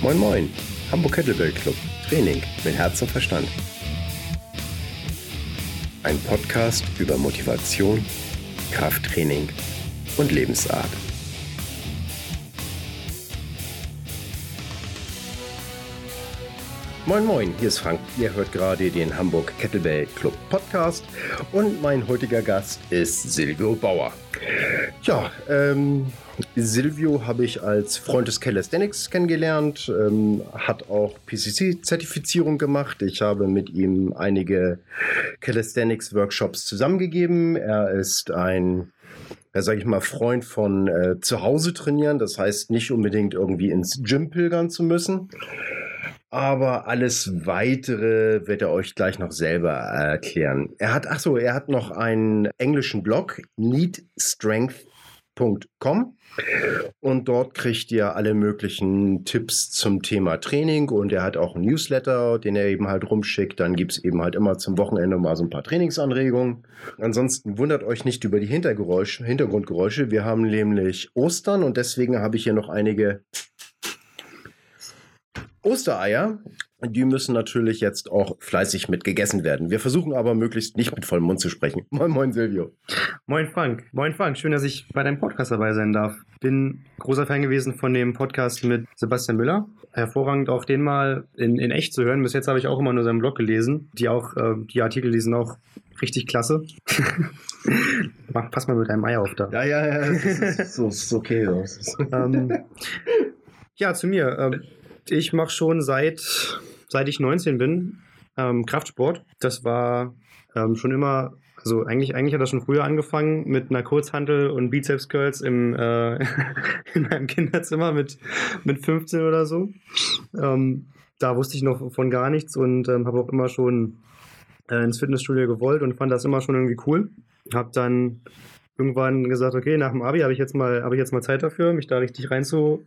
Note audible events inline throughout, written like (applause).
Moin Moin, Hamburg Kettlebell Club, Training mit Herz und Verstand. Ein Podcast über Motivation, Krafttraining und Lebensart. Moin Moin, hier ist Frank. Ihr hört gerade den Hamburg Kettlebell Club Podcast und mein heutiger Gast ist Silvio Bauer. Ja, ähm, Silvio habe ich als Freund des Calisthenics kennengelernt, ähm, hat auch PCC-Zertifizierung gemacht. Ich habe mit ihm einige Calisthenics-Workshops zusammengegeben. Er ist ein sage ich mal, Freund von äh, zu Hause trainieren. Das heißt nicht unbedingt irgendwie ins Gym pilgern zu müssen. Aber alles weitere wird er euch gleich noch selber erklären. Er hat, ach so, er hat noch einen englischen Blog, needstrength.com. Und dort kriegt ihr alle möglichen Tipps zum Thema Training. Und er hat auch einen Newsletter, den er eben halt rumschickt. Dann gibt es eben halt immer zum Wochenende mal so ein paar Trainingsanregungen. Ansonsten wundert euch nicht über die Hintergrundgeräusche. Wir haben nämlich Ostern und deswegen habe ich hier noch einige Ostereier, die müssen natürlich jetzt auch fleißig mit gegessen werden. Wir versuchen aber möglichst nicht mit vollem Mund zu sprechen. (laughs) Moin, moin, Silvio. Moin, Frank. Moin, Frank. Schön, dass ich bei deinem Podcast dabei sein darf. Bin großer Fan gewesen von dem Podcast mit Sebastian Müller. Hervorragend auch den mal in, in echt zu hören. Bis jetzt habe ich auch immer nur seinen Blog gelesen. Die auch, äh, die Artikel, die sind auch richtig klasse. (laughs) Pass mal mit deinem Ei auf da. Ja, ja, ja. Das ist, so, ist okay. ähm, ja, zu mir. Ähm, ich mache schon seit, seit ich 19 bin ähm, Kraftsport. Das war ähm, schon immer, also eigentlich, eigentlich hat das schon früher angefangen mit einer Kurzhantel und Bizeps Curls im, äh, (laughs) in meinem Kinderzimmer mit, mit 15 oder so. Ähm, da wusste ich noch von gar nichts und ähm, habe auch immer schon äh, ins Fitnessstudio gewollt und fand das immer schon irgendwie cool. Habe dann irgendwann gesagt, okay, nach dem Abi habe ich jetzt mal ich jetzt mal Zeit dafür, mich da richtig rein zu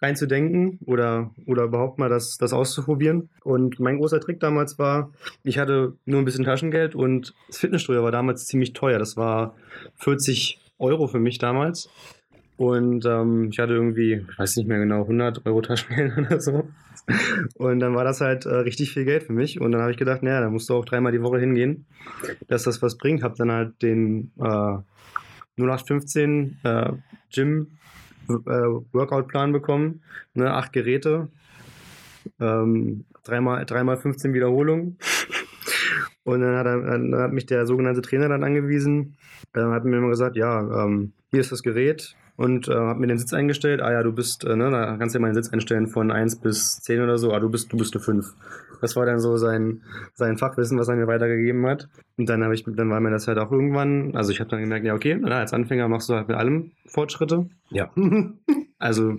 reinzudenken oder, oder überhaupt mal das, das auszuprobieren. Und mein großer Trick damals war, ich hatte nur ein bisschen Taschengeld und das Fitnessstudio war damals ziemlich teuer. Das war 40 Euro für mich damals. Und ähm, ich hatte irgendwie, ich weiß nicht mehr genau, 100 Euro Taschengeld (laughs) oder so. Und dann war das halt äh, richtig viel Geld für mich. Und dann habe ich gedacht, naja, da musst du auch dreimal die Woche hingehen, dass das was bringt. Habe dann halt den äh, 0815 äh, Gym Workout-Plan bekommen, ne, acht Geräte, ähm, dreimal, dreimal 15 Wiederholungen. (laughs) Und dann hat, er, dann hat mich der sogenannte Trainer dann angewiesen, äh, hat mir immer gesagt, ja, ähm, hier ist das Gerät, und äh, habe mir den Sitz eingestellt. Ah ja, du bist, äh, ne, da kannst du ja mal den Sitz einstellen von 1 bis 10 oder so. Ah, du bist, du bist eine 5. Das war dann so sein, sein Fachwissen, was er mir weitergegeben hat. Und dann habe ich, dann war mir das halt auch irgendwann, also ich habe dann gemerkt, ja, okay, na, als Anfänger machst du halt mit allem Fortschritte. Ja. (laughs) also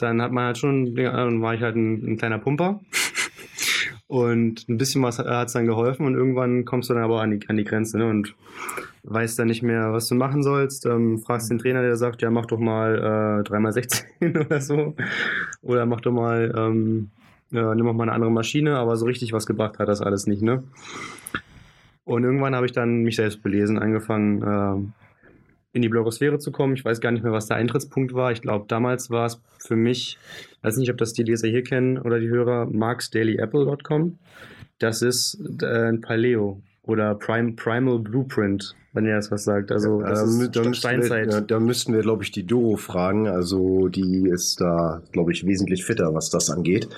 dann hat man halt schon, dann war ich halt ein, ein kleiner Pumper. (laughs) Und ein bisschen was hat es dann geholfen und irgendwann kommst du dann aber an die, an die Grenze ne? und weißt dann nicht mehr, was du machen sollst. Ähm, fragst den Trainer, der sagt, ja, mach doch mal äh, 3x16 (laughs) oder so. Oder mach doch mal, ähm, ja, nimm auch mal eine andere Maschine, aber so richtig was gebracht hat das alles nicht, ne? Und irgendwann habe ich dann mich selbst belesen, angefangen, äh, in die Blogosphäre zu kommen. Ich weiß gar nicht mehr, was der Eintrittspunkt war. Ich glaube, damals war es für mich, weiß nicht, ob das die Leser hier kennen oder die Hörer, marksdailyapple.com. Das ist äh, ein Paleo oder Prime, Primal Blueprint, wenn ihr das was sagt. Also das ist da, müssten Steinzeit. Wir, da müssten wir, glaube ich, die Doro fragen. Also die ist da, glaube ich, wesentlich fitter, was das angeht.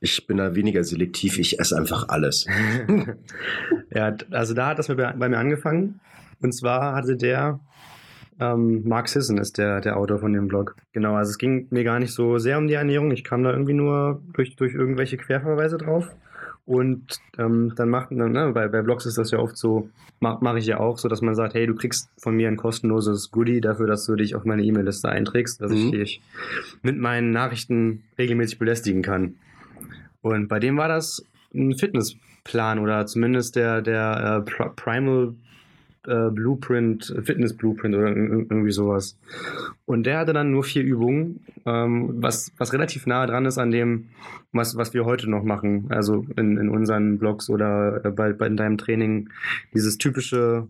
Ich bin da weniger selektiv. Ich esse einfach alles. (laughs) ja, also da hat das bei, bei mir angefangen. Und zwar hatte der ähm, Mark Sisson ist der, der Autor von dem Blog. Genau, also es ging mir gar nicht so sehr um die Ernährung. Ich kam da irgendwie nur durch, durch irgendwelche Querverweise drauf. Und ähm, dann macht man, ne, bei, bei Blogs ist das ja oft so, mache mach ich ja auch so, dass man sagt, hey, du kriegst von mir ein kostenloses Goodie dafür, dass du dich auf meine E-Mail-Liste einträgst, dass mhm. ich dich mit meinen Nachrichten regelmäßig belästigen kann. Und bei dem war das ein Fitnessplan oder zumindest der, der äh, Primal äh, Blueprint, Fitness Blueprint oder irgendwie sowas. Und der hatte dann nur vier Übungen, ähm, was, was relativ nahe dran ist an dem, was, was wir heute noch machen. Also in, in unseren Blogs oder äh, bei, bei in deinem Training. Dieses typische,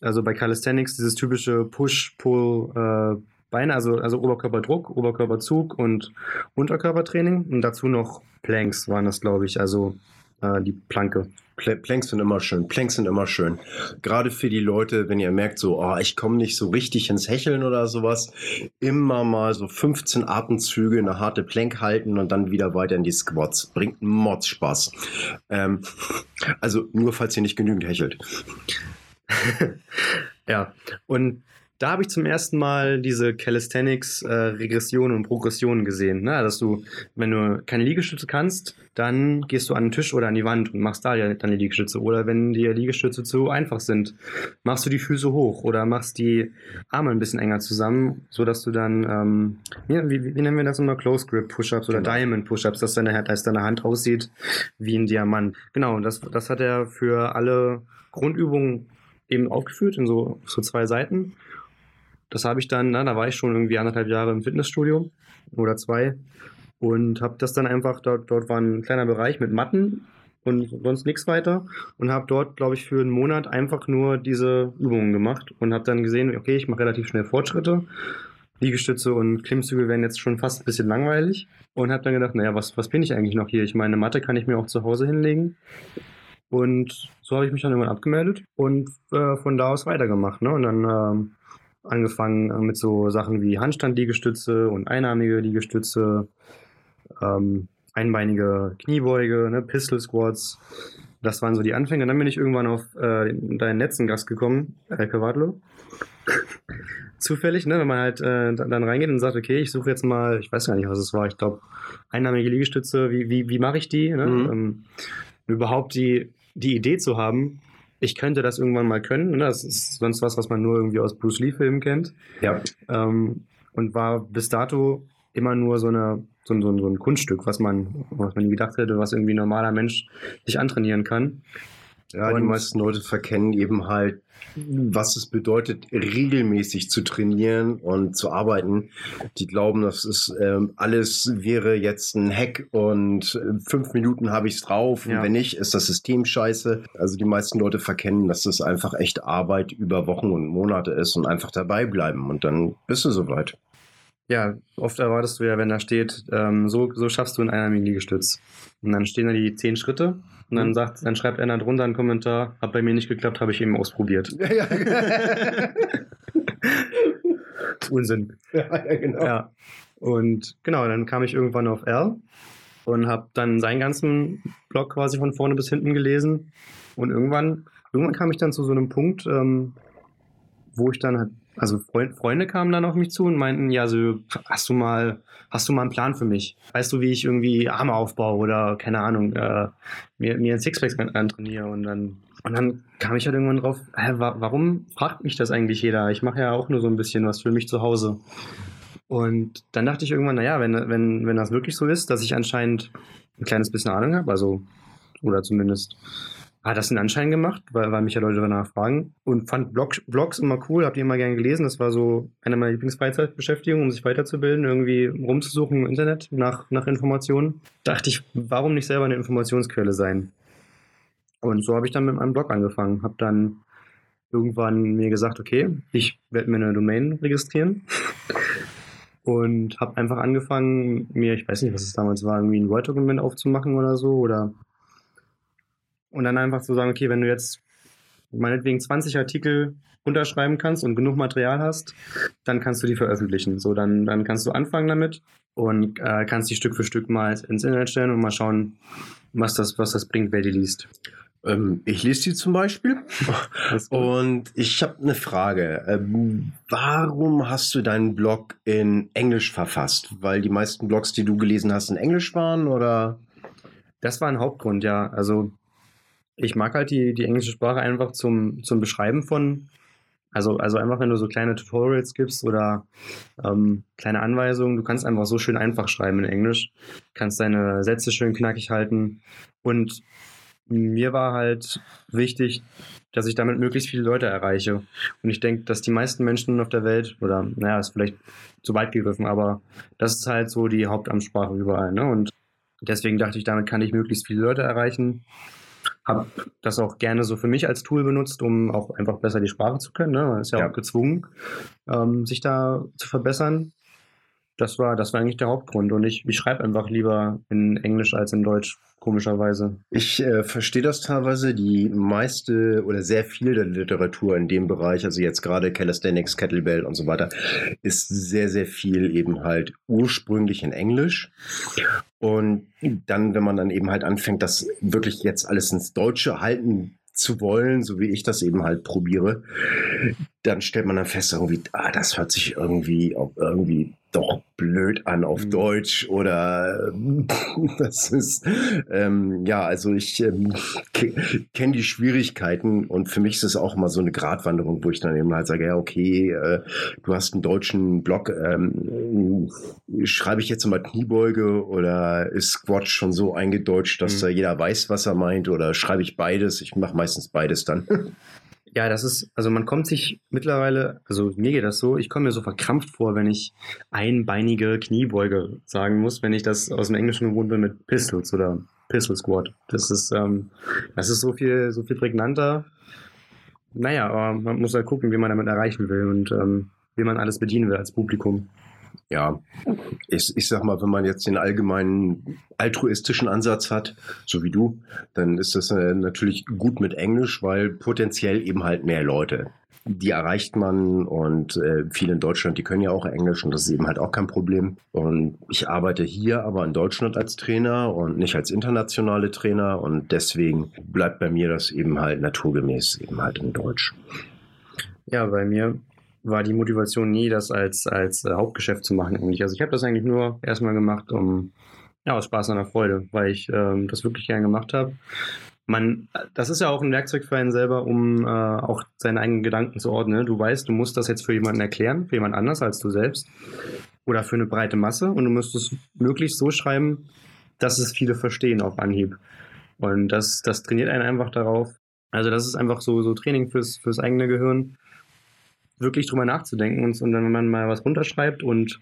also bei Calisthenics, dieses typische Push-Pull- äh, Beine, also, also Oberkörperdruck, Oberkörperzug und Unterkörpertraining und dazu noch Planks waren das, glaube ich, also äh, die Planke. Pl Planks sind immer schön. Planks sind immer schön. Gerade für die Leute, wenn ihr merkt, so, oh, ich komme nicht so richtig ins Hecheln oder sowas, immer mal so 15 Atemzüge, eine harte Plank halten und dann wieder weiter in die Squats. Bringt Mods Spaß. Ähm, also nur, falls ihr nicht genügend hechelt. (laughs) ja, und da habe ich zum ersten Mal diese Calisthenics äh, Regression und Progression gesehen. Ne? Dass du, wenn du keine Liegestütze kannst, dann gehst du an den Tisch oder an die Wand und machst da deine Liegestütze. Oder wenn die Liegestütze zu einfach sind, machst du die Füße hoch oder machst die Arme ein bisschen enger zusammen, sodass du dann, ähm, wie, wie, wie, nennen wir das immer, Close Grip Push-Ups oder genau. Diamond Push-Ups, dass deine, dass deine Hand aussieht wie ein Diamant. Genau, das, das hat er für alle Grundübungen eben aufgeführt in so, so zwei Seiten. Das habe ich dann, na, da war ich schon irgendwie anderthalb Jahre im Fitnessstudio oder zwei und habe das dann einfach, dort, dort war ein kleiner Bereich mit Matten und sonst nichts weiter und habe dort, glaube ich, für einen Monat einfach nur diese Übungen gemacht und habe dann gesehen, okay, ich mache relativ schnell Fortschritte. Liegestütze und Klimmzüge werden jetzt schon fast ein bisschen langweilig und habe dann gedacht, naja, was, was bin ich eigentlich noch hier? Ich meine, Matte kann ich mir auch zu Hause hinlegen. Und so habe ich mich dann irgendwann abgemeldet und äh, von da aus weitergemacht. Ne? Und dann ähm, angefangen äh, mit so Sachen wie Handstand-Liegestütze und einarmige Liegestütze, ähm, einbeinige Kniebeuge, ne, Pistol Squats. Das waren so die Anfänge. Dann bin ich irgendwann auf äh, deinen letzten Gast gekommen, Elke Wadlow. (laughs) Zufällig, ne, wenn man halt äh, dann reingeht und sagt, okay, ich suche jetzt mal, ich weiß gar nicht, was es war, ich glaube, einnahmige Liegestütze, wie, wie, wie mache ich die? Ne? Mhm. Ähm, überhaupt die, die Idee zu haben, ich könnte das irgendwann mal können. Ne? Das ist sonst was, was man nur irgendwie aus Bruce Lee-Filmen kennt. Ja. Ähm, und war bis dato immer nur so, eine, so, so, so ein Kunststück, was man, was man gedacht hätte, was irgendwie ein normaler Mensch sich antrainieren kann. Ja, und die meisten Leute verkennen eben halt, was es bedeutet, regelmäßig zu trainieren und zu arbeiten. Die glauben, das ist ähm, alles wäre jetzt ein Hack und in fünf Minuten habe ich es drauf. Ja. Und wenn nicht, ist das System scheiße. Also die meisten Leute verkennen, dass das einfach echt Arbeit über Wochen und Monate ist und einfach dabei bleiben und dann bist du soweit. Ja, oft erwartest du ja, wenn da steht, ähm, so, so schaffst du in einer Liegestütz. Und dann stehen da die zehn Schritte und dann mhm. sagt, dann schreibt einer drunter einen Kommentar, hat bei mir nicht geklappt, habe ich eben ausprobiert. Ja, ja. (laughs) Unsinn. Ja, ja, genau. Ja. Und genau, dann kam ich irgendwann auf R und habe dann seinen ganzen Blog quasi von vorne bis hinten gelesen. Und irgendwann, irgendwann kam ich dann zu so einem Punkt, ähm, wo ich dann halt also Freund, Freunde kamen dann auf mich zu und meinten, ja, so, hast du mal, hast du mal einen Plan für mich? Weißt du, wie ich irgendwie Arme aufbaue oder keine Ahnung, äh, mir, mir ein Sixpack antrainiere und dann und dann kam ich halt irgendwann drauf, hä, wa warum fragt mich das eigentlich jeder? Ich mache ja auch nur so ein bisschen was für mich zu Hause. Und dann dachte ich irgendwann, naja, wenn, wenn, wenn das wirklich so ist, dass ich anscheinend ein kleines bisschen Ahnung habe, also, oder zumindest hat das einen Anschein gemacht, weil, weil mich ja Leute danach fragen und fand Blog, Blogs immer cool, hab die immer gerne gelesen. Das war so eine meiner Lieblingsfreizeitbeschäftigungen, um sich weiterzubilden, irgendwie rumzusuchen im Internet nach, nach Informationen. Dachte ich, warum nicht selber eine Informationsquelle sein? Und so habe ich dann mit meinem Blog angefangen. Habe dann irgendwann mir gesagt, okay, ich werde mir eine Domain registrieren. (laughs) und habe einfach angefangen, mir, ich weiß nicht, was es damals war, irgendwie ein Word-Dokument aufzumachen oder so oder und dann einfach zu sagen, okay, wenn du jetzt meinetwegen 20 Artikel unterschreiben kannst und genug Material hast, dann kannst du die veröffentlichen. So, dann, dann kannst du anfangen damit und äh, kannst die Stück für Stück mal ins Internet stellen und mal schauen, was das, was das bringt, wer die liest. Ähm, ich lese die zum Beispiel. und ich habe eine Frage. Ähm, warum hast du deinen Blog in Englisch verfasst? Weil die meisten Blogs, die du gelesen hast, in Englisch waren oder? Das war ein Hauptgrund, ja. Also ich mag halt die, die englische Sprache einfach zum, zum Beschreiben von, also, also einfach, wenn du so kleine Tutorials gibst oder ähm, kleine Anweisungen, du kannst einfach so schön einfach schreiben in Englisch, kannst deine Sätze schön knackig halten. Und mir war halt wichtig, dass ich damit möglichst viele Leute erreiche. Und ich denke, dass die meisten Menschen auf der Welt, oder naja, ist vielleicht zu weit gegriffen, aber das ist halt so die Hauptamtssprache überall. Ne? Und deswegen dachte ich, damit kann ich möglichst viele Leute erreichen habe das auch gerne so für mich als Tool benutzt, um auch einfach besser die Sprache zu können. Ne? Man ist ja, ja. auch gezwungen, ähm, sich da zu verbessern. Das war, das war eigentlich der Hauptgrund. Und ich, ich schreibe einfach lieber in Englisch als in Deutsch komischerweise. Ich äh, verstehe das teilweise. Die meiste oder sehr viel der Literatur in dem Bereich, also jetzt gerade Calisthenics, Kettlebell und so weiter, ist sehr, sehr viel eben halt ursprünglich in Englisch. Und dann, wenn man dann eben halt anfängt, das wirklich jetzt alles ins Deutsche halten zu wollen, so wie ich das eben halt probiere, dann stellt man dann fest, irgendwie, ah, das hört sich irgendwie, irgendwie doch blöd an auf mhm. Deutsch oder (laughs) das ist ähm, ja also ich ähm, kenne die Schwierigkeiten und für mich ist es auch immer so eine Gratwanderung, wo ich dann eben halt sage, ja okay, äh, du hast einen deutschen Blog, ähm, schreibe ich jetzt mal Kniebeuge oder ist Squat schon so eingedeutscht, dass mhm. da jeder weiß, was er meint oder schreibe ich beides? Ich mache meistens beides dann. (laughs) Ja, das ist, also man kommt sich mittlerweile, also mir geht das so, ich komme mir so verkrampft vor, wenn ich einbeinige Kniebeuge sagen muss, wenn ich das aus dem Englischen gewohnt bin mit Pistols oder Pistol Squat. Das ist, ähm, das ist so viel, so viel prägnanter. Naja, aber man muss halt gucken, wie man damit erreichen will und ähm, wie man alles bedienen will als Publikum. Ja, ich, ich sag mal, wenn man jetzt den allgemeinen altruistischen Ansatz hat, so wie du, dann ist das äh, natürlich gut mit Englisch, weil potenziell eben halt mehr Leute. Die erreicht man und äh, viele in Deutschland, die können ja auch Englisch und das ist eben halt auch kein Problem. Und ich arbeite hier aber in Deutschland als Trainer und nicht als internationale Trainer und deswegen bleibt bei mir das eben halt naturgemäß eben halt in Deutsch. Ja, bei mir war die Motivation nie, das als, als äh, Hauptgeschäft zu machen eigentlich. Also ich habe das eigentlich nur erstmal gemacht, um ja, aus Spaß und der Freude, weil ich ähm, das wirklich gern gemacht habe. Man, das ist ja auch ein Werkzeug für einen selber, um äh, auch seine eigenen Gedanken zu ordnen. Du weißt, du musst das jetzt für jemanden erklären, für jemand anders als du selbst oder für eine breite Masse und du musst es möglichst so schreiben, dass es viele verstehen auf Anhieb. Und das, das trainiert einen einfach darauf. Also das ist einfach so, so Training fürs, fürs eigene Gehirn wirklich drüber nachzudenken und, und wenn man mal was runterschreibt und,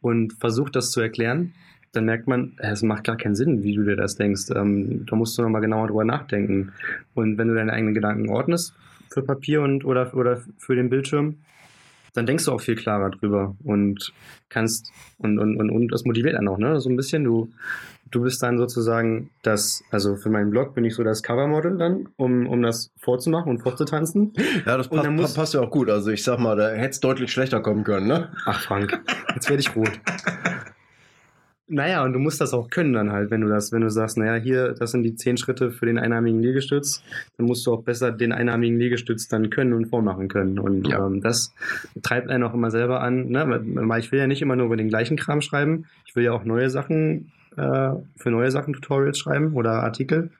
und versucht, das zu erklären, dann merkt man, es macht gar keinen Sinn, wie du dir das denkst. Ähm, da musst du nochmal genauer drüber nachdenken. Und wenn du deine eigenen Gedanken ordnest für Papier und oder, oder für den Bildschirm, dann denkst du auch viel klarer drüber und kannst und, und, und, und das motiviert einen auch, ne? So ein bisschen. Du, du bist dann sozusagen das, also für meinen Blog bin ich so das Covermodel dann, um, um das vorzumachen und vorzutanzen. Ja, das passt, muss, passt ja auch gut. Also ich sag mal, da hätte es deutlich schlechter kommen können, ne? Ach Frank, jetzt werde ich rot. (laughs) Naja, und du musst das auch können dann halt, wenn du das, wenn du sagst, naja, hier, das sind die zehn Schritte für den einarmigen Liegestütz, dann musst du auch besser den einarmigen Liegestütz dann können und vormachen können. Und ja. ähm, das treibt einen auch immer selber an, ne? weil ich will ja nicht immer nur über den gleichen Kram schreiben, ich will ja auch neue Sachen, äh, für neue Sachen Tutorials schreiben oder Artikel.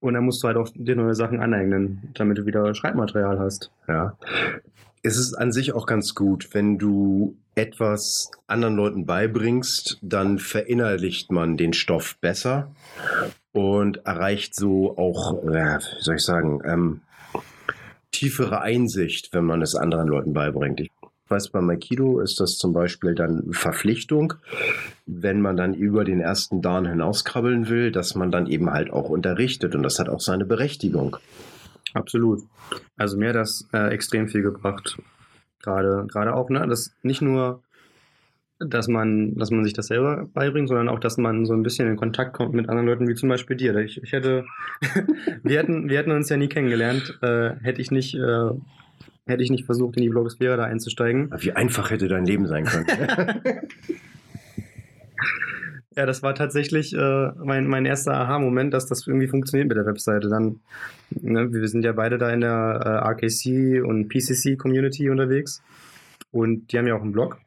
Und dann musst du halt auch dir neue Sachen aneignen, damit du wieder Schreibmaterial hast. Ja es ist an sich auch ganz gut, wenn du etwas anderen Leuten beibringst, dann verinnerlicht man den Stoff besser und erreicht so auch, wie soll ich sagen, ähm, tiefere Einsicht, wenn man es anderen Leuten beibringt. Ich weiß, bei Aikido ist das zum Beispiel dann Verpflichtung, wenn man dann über den ersten Dan hinauskrabbeln will, dass man dann eben halt auch unterrichtet und das hat auch seine Berechtigung. Absolut. Also mir hat das äh, extrem viel gebracht. Gerade, gerade auch, ne, das nicht nur, dass man, dass man sich das selber beibringt, sondern auch, dass man so ein bisschen in Kontakt kommt mit anderen Leuten, wie zum Beispiel dir. Ich, ich hätte, (laughs) wir hätten, wir hätten uns ja nie kennengelernt, äh, hätte ich nicht, äh, hätte ich nicht versucht, in die Blogosphäre da einzusteigen. Wie einfach hätte dein Leben sein können. (laughs) Ja, das war tatsächlich äh, mein, mein erster Aha-Moment, dass das irgendwie funktioniert mit der Webseite. Dann, ne, wir sind ja beide da in der äh, RKC und PCC-Community unterwegs. Und die haben ja auch einen Blog,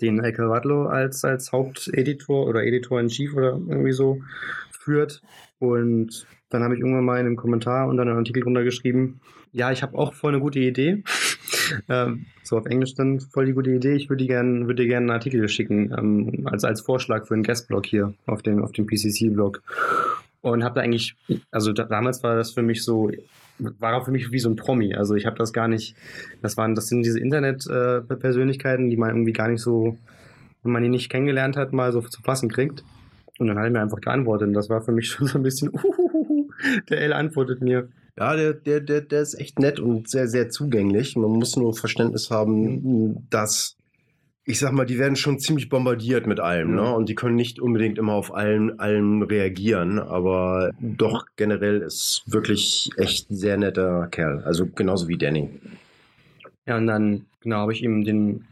den Elke Wadlow als, als Haupteditor oder Editor in Chief oder irgendwie so führt. Und dann habe ich irgendwann mal in einem Kommentar unter einem Artikel drunter geschrieben, ja, ich habe auch voll eine gute Idee. (laughs) ähm, so auf Englisch dann voll die gute Idee. Ich würde dir gerne würd einen Artikel schicken, ähm, als, als Vorschlag für einen Guestblog hier auf dem, auf dem PCC-Blog. Und habe da eigentlich, also da, damals war das für mich so, war auch für mich wie so ein Promi. Also ich habe das gar nicht, das waren, das sind diese Internet-Persönlichkeiten, äh, die man irgendwie gar nicht so, wenn man die nicht kennengelernt hat, mal so zu fassen kriegt. Und dann hat er mir einfach geantwortet. Und das war für mich schon so ein bisschen, (laughs) uhuhu. der L antwortet mir. Ja, der, der, der, der ist echt nett und sehr, sehr zugänglich. Man muss nur Verständnis haben, dass, ich sag mal, die werden schon ziemlich bombardiert mit allem, Ja. ne? Und die können nicht unbedingt immer auf allen, allen reagieren, aber doch generell ist wirklich echt ein sehr netter Kerl. Also genauso wie Danny. Ja, und dann, genau, habe ich ihm den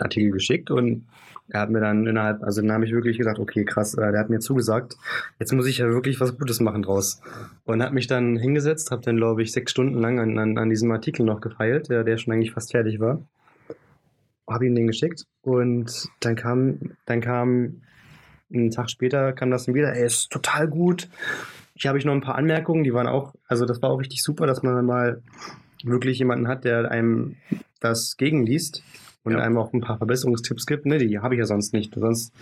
Artikel geschickt und er hat mir dann innerhalb, also dann habe ich wirklich gesagt, okay, krass, äh, der hat mir zugesagt, jetzt muss ich ja wirklich was Gutes machen draus. Und hat mich dann hingesetzt, habe dann, glaube ich, sechs Stunden lang an, an, an diesem Artikel noch gefeilt, der, der schon eigentlich fast fertig war. Habe ihm den geschickt und dann kam, dann kam, einen Tag später kam das dann wieder, ey, ist total gut. Hier habe ich noch ein paar Anmerkungen, die waren auch, also das war auch richtig super, dass man mal wirklich jemanden hat, der einem das gegenliest und Ja. einem auch ein paar Verbesserungstipps gibt. Ne, die habe ich ja sonst nicht. Sonst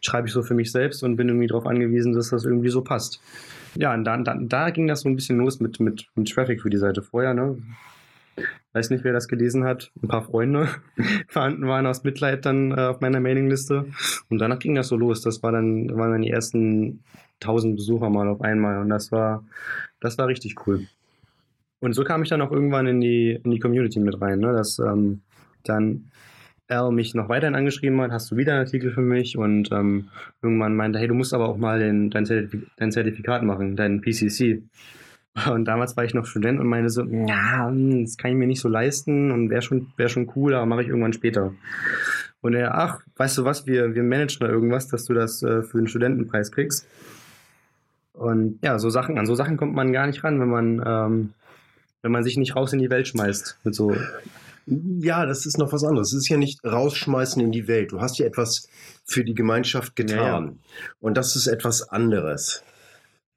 schreibe ich so für mich selbst und bin irgendwie darauf angewiesen, dass das irgendwie so passt. Ja, und dann, dann, da ging das so ein bisschen los mit, mit, mit Traffic für die Seite vorher. Ne? Weiß nicht, wer das gelesen hat. Ein paar Freunde (laughs) vorhanden waren aus Mitleid dann äh, auf meiner Mailingliste. Und danach ging das so los. Das war dann, waren dann die ersten 1000 Besucher mal auf einmal. Und das war, das war richtig cool. Und so kam ich dann auch irgendwann in die, in die Community mit rein, ne? dass ähm, dann Al mich noch weiterhin angeschrieben hat, hast du wieder einen Artikel für mich und ähm, irgendwann meinte, hey, du musst aber auch mal den, dein, Zertif dein Zertifikat machen, dein PCC. Und damals war ich noch Student und meinte so, ja, das kann ich mir nicht so leisten und wäre schon, wär schon cool, aber mache ich irgendwann später. Und er, ach, weißt du was, wir, wir managen da irgendwas, dass du das äh, für einen Studentenpreis kriegst. Und ja, so Sachen, an so Sachen kommt man gar nicht ran, wenn man, ähm, wenn man sich nicht raus in die Welt schmeißt. Mit so, Ja, das ist noch was anderes. Es ist ja nicht rausschmeißen in die Welt. Du hast ja etwas für die Gemeinschaft getan. Ja, ja. Und das ist etwas anderes.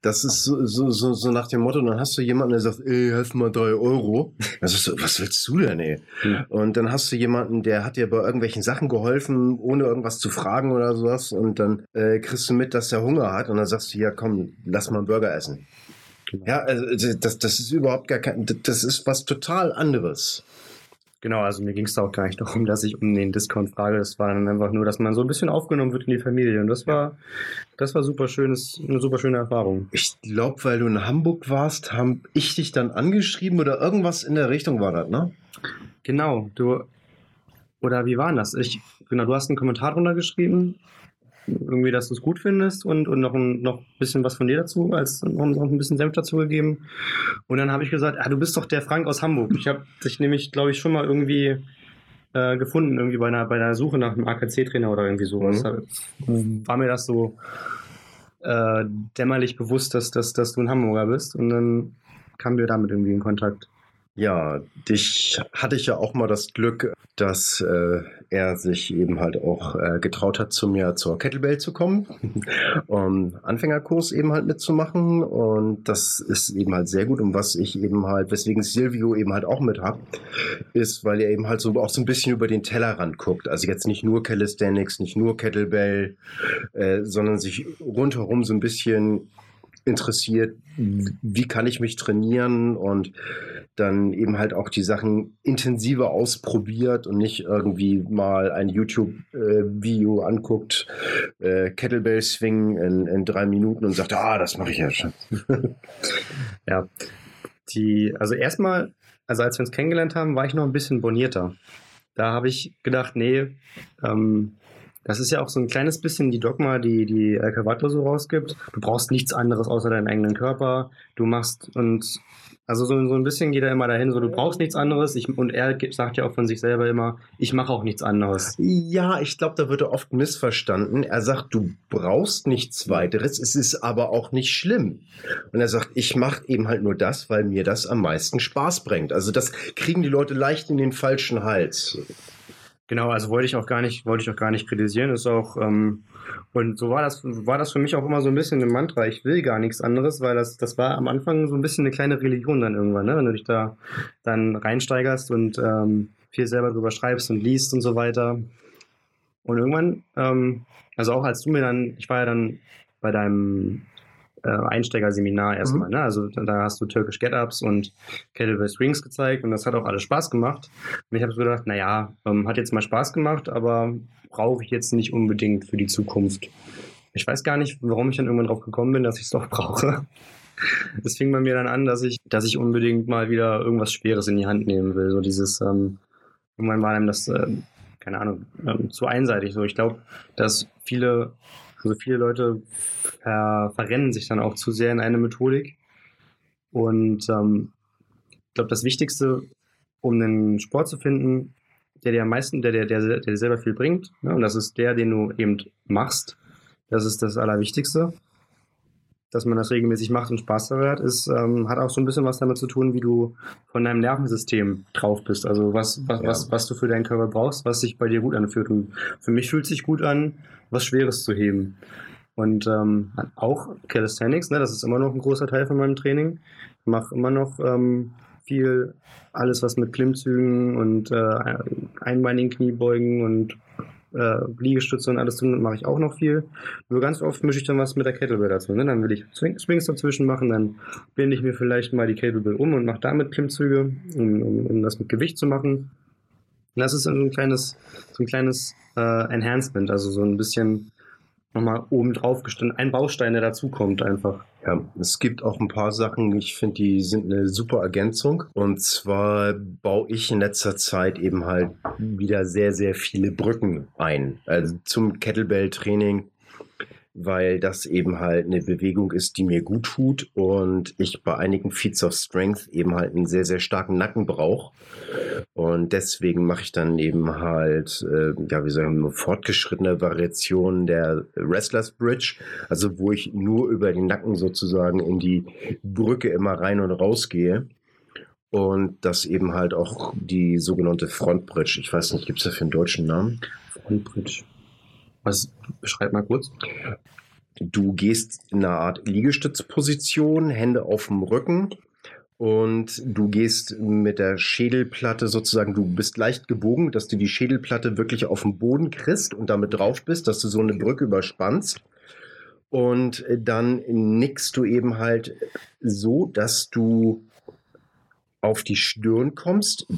Das ist so, so, so, so nach dem Motto, dann hast du jemanden, der sagt, ey, helf mal drei Euro. Dann sagst du, was willst du denn, ey? Hm. Und dann hast du jemanden, der hat dir bei irgendwelchen Sachen geholfen, ohne irgendwas zu fragen oder sowas. Und dann äh, kriegst du mit, dass er Hunger hat. Und dann sagst du, ja, komm, lass mal einen Burger essen. Ja, also das, das ist überhaupt gar kein, das ist was total anderes. Genau, also mir ging es da auch gar nicht darum, dass ich um den Discount frage. Das war dann einfach nur, dass man so ein bisschen aufgenommen wird in die Familie. Und das war, das war super schönes, eine super schöne Erfahrung. Ich glaube, weil du in Hamburg warst, habe ich dich dann angeschrieben oder irgendwas in der Richtung war das, ne? Genau, du, oder wie war denn das? Ich, genau, du hast einen Kommentar drunter geschrieben, irgendwie, dass du es gut findest und, und noch ein noch ein bisschen was von dir dazu, als noch noch ein bisschen Senf dazu gegeben. Und dann habe ich gesagt, ah, du bist doch der Frank aus Hamburg. Ich habe dich nämlich, glaube ich, schon mal irgendwie äh, gefunden, irgendwie bei einer, bei einer Suche nach einem AKC-Trainer oder irgendwie sowas. Mhm. War mir das so äh, dämmerlich bewusst, dass, dass, dass du ein Hamburger bist. Und dann kamen wir damit irgendwie in Kontakt. Ja, dich hatte ich ja auch mal das Glück, dass äh, er sich eben halt auch äh, getraut hat, zu mir zur Kettlebell zu kommen, (laughs) um Anfängerkurs eben halt mitzumachen. Und das ist eben halt sehr gut. Und was ich eben halt, weswegen Silvio eben halt auch mit hab, ist, weil er eben halt so auch so ein bisschen über den Tellerrand guckt. Also jetzt nicht nur Calisthenics, nicht nur Kettlebell, äh, sondern sich rundherum so ein bisschen interessiert, wie kann ich mich trainieren und dann eben halt auch die Sachen intensiver ausprobiert und nicht irgendwie mal ein YouTube-Video anguckt, äh, Kettlebell Swing in, in drei Minuten und sagt, ah, das mache ich ja schon. (laughs) Ja, die, also erstmal, also als wir uns kennengelernt haben, war ich noch ein bisschen bonierter. Da habe ich gedacht, nee, ähm, das ist ja auch so ein kleines bisschen die Dogma, die die El Cavato so rausgibt. Du brauchst nichts anderes außer deinen eigenen Körper. Du machst und also so, so ein bisschen geht er immer dahin, so du brauchst nichts anderes. Ich, und er sagt ja auch von sich selber immer, ich mache auch nichts anderes. Ja, ich glaube, da wird er oft missverstanden. Er sagt, du brauchst nichts weiteres, es ist aber auch nicht schlimm. Und er sagt, ich mache eben halt nur das, weil mir das am meisten Spaß bringt. Also das kriegen die Leute leicht in den falschen Hals. Genau, also wollte ich auch gar nicht, wollte ich auch gar nicht kritisieren. Ist auch, ähm, und so war das, war das für mich auch immer so ein bisschen ein Mantra. Ich will gar nichts anderes, weil das, das war am Anfang so ein bisschen eine kleine Religion dann irgendwann, ne? Wenn du dich da dann reinsteigerst und ähm, viel selber drüber schreibst und liest und so weiter. Und irgendwann, ähm, also auch als du mir dann, ich war ja dann bei deinem äh, Einsteigerseminar erstmal, ne? Also da- hast du Turkish Get-Ups und Kettlebell Swings gezeigt und das hat auch alles Spaß gemacht. Und ich habe so gedacht, naja, ähm, hat jetzt mal Spaß gemacht, aber brauche ich jetzt nicht unbedingt für die Zukunft. Ich weiß gar nicht, warum ich dann irgendwann drauf gekommen bin, dass ich es doch (laughs) brauche. es fing bei mir dann an, dass ich, dass ich unbedingt mal wieder irgendwas Schweres in die Hand nehmen will. So dieses, ähm, irgendwann war einem das, ähm, keine Ahnung, ähm, zu einseitig. So, ich glaube, dass viele, also viele Leute ver verrennen sich dann auch zu sehr in eine Methodik. Und ähm, ich glaube, das Wichtigste, um einen Sport zu finden, der dir am meisten, der, der, der, der dir selber viel bringt, ne? und das ist der, den du eben machst, das ist das Allerwichtigste dass man das regelmäßig macht und Spaß dabei hat, ist, ähm, hat auch so ein bisschen was damit zu tun, wie du von deinem Nervensystem drauf bist. Also was, was, ja. was, was du für deinen Körper brauchst, was sich bei dir gut anfühlt. Und für mich fühlt sich gut an, was Schweres zu heben. Und ähm, auch Calisthenics, ne, das ist immer noch ein großer Teil von meinem Training. Ich mache immer noch ähm, viel, alles was mit Klimmzügen und äh, einbeinigen Kniebeugen und äh, Liegestütze und alles tun, mache ich auch noch viel. Nur ganz oft mische ich dann was mit der Kettlebell dazu. Ne? Dann will ich Swings dazwischen machen, dann binde ich mir vielleicht mal die Kettlebell um und mache damit Klimmzüge, um, um, um das mit Gewicht zu machen. Und das ist so ein kleines, so ein kleines äh, Enhancement, also so ein bisschen nochmal oben drauf gestanden, ein Baustein, der dazukommt einfach. Ja, es gibt auch ein paar Sachen, ich finde, die sind eine super Ergänzung. Und zwar baue ich in letzter Zeit eben halt wieder sehr, sehr viele Brücken ein. Also zum Kettlebell-Training weil das eben halt eine Bewegung ist, die mir gut tut und ich bei einigen Feats of Strength eben halt einen sehr, sehr starken Nacken brauche. Und deswegen mache ich dann eben halt, äh, ja, wie sagen wir, fortgeschrittene Variationen der Wrestlers Bridge, also wo ich nur über den Nacken sozusagen in die Brücke immer rein und raus gehe. Und das eben halt auch die sogenannte Frontbridge. Ich weiß nicht, gibt es dafür einen deutschen Namen? Frontbridge. Was, beschreib mal kurz. Du gehst in eine Art Liegestützposition, Hände auf dem Rücken und du gehst mit der Schädelplatte sozusagen, du bist leicht gebogen, dass du die Schädelplatte wirklich auf den Boden kriegst und damit drauf bist, dass du so eine Brücke überspannst. Und dann nickst du eben halt so, dass du auf die Stirn kommst,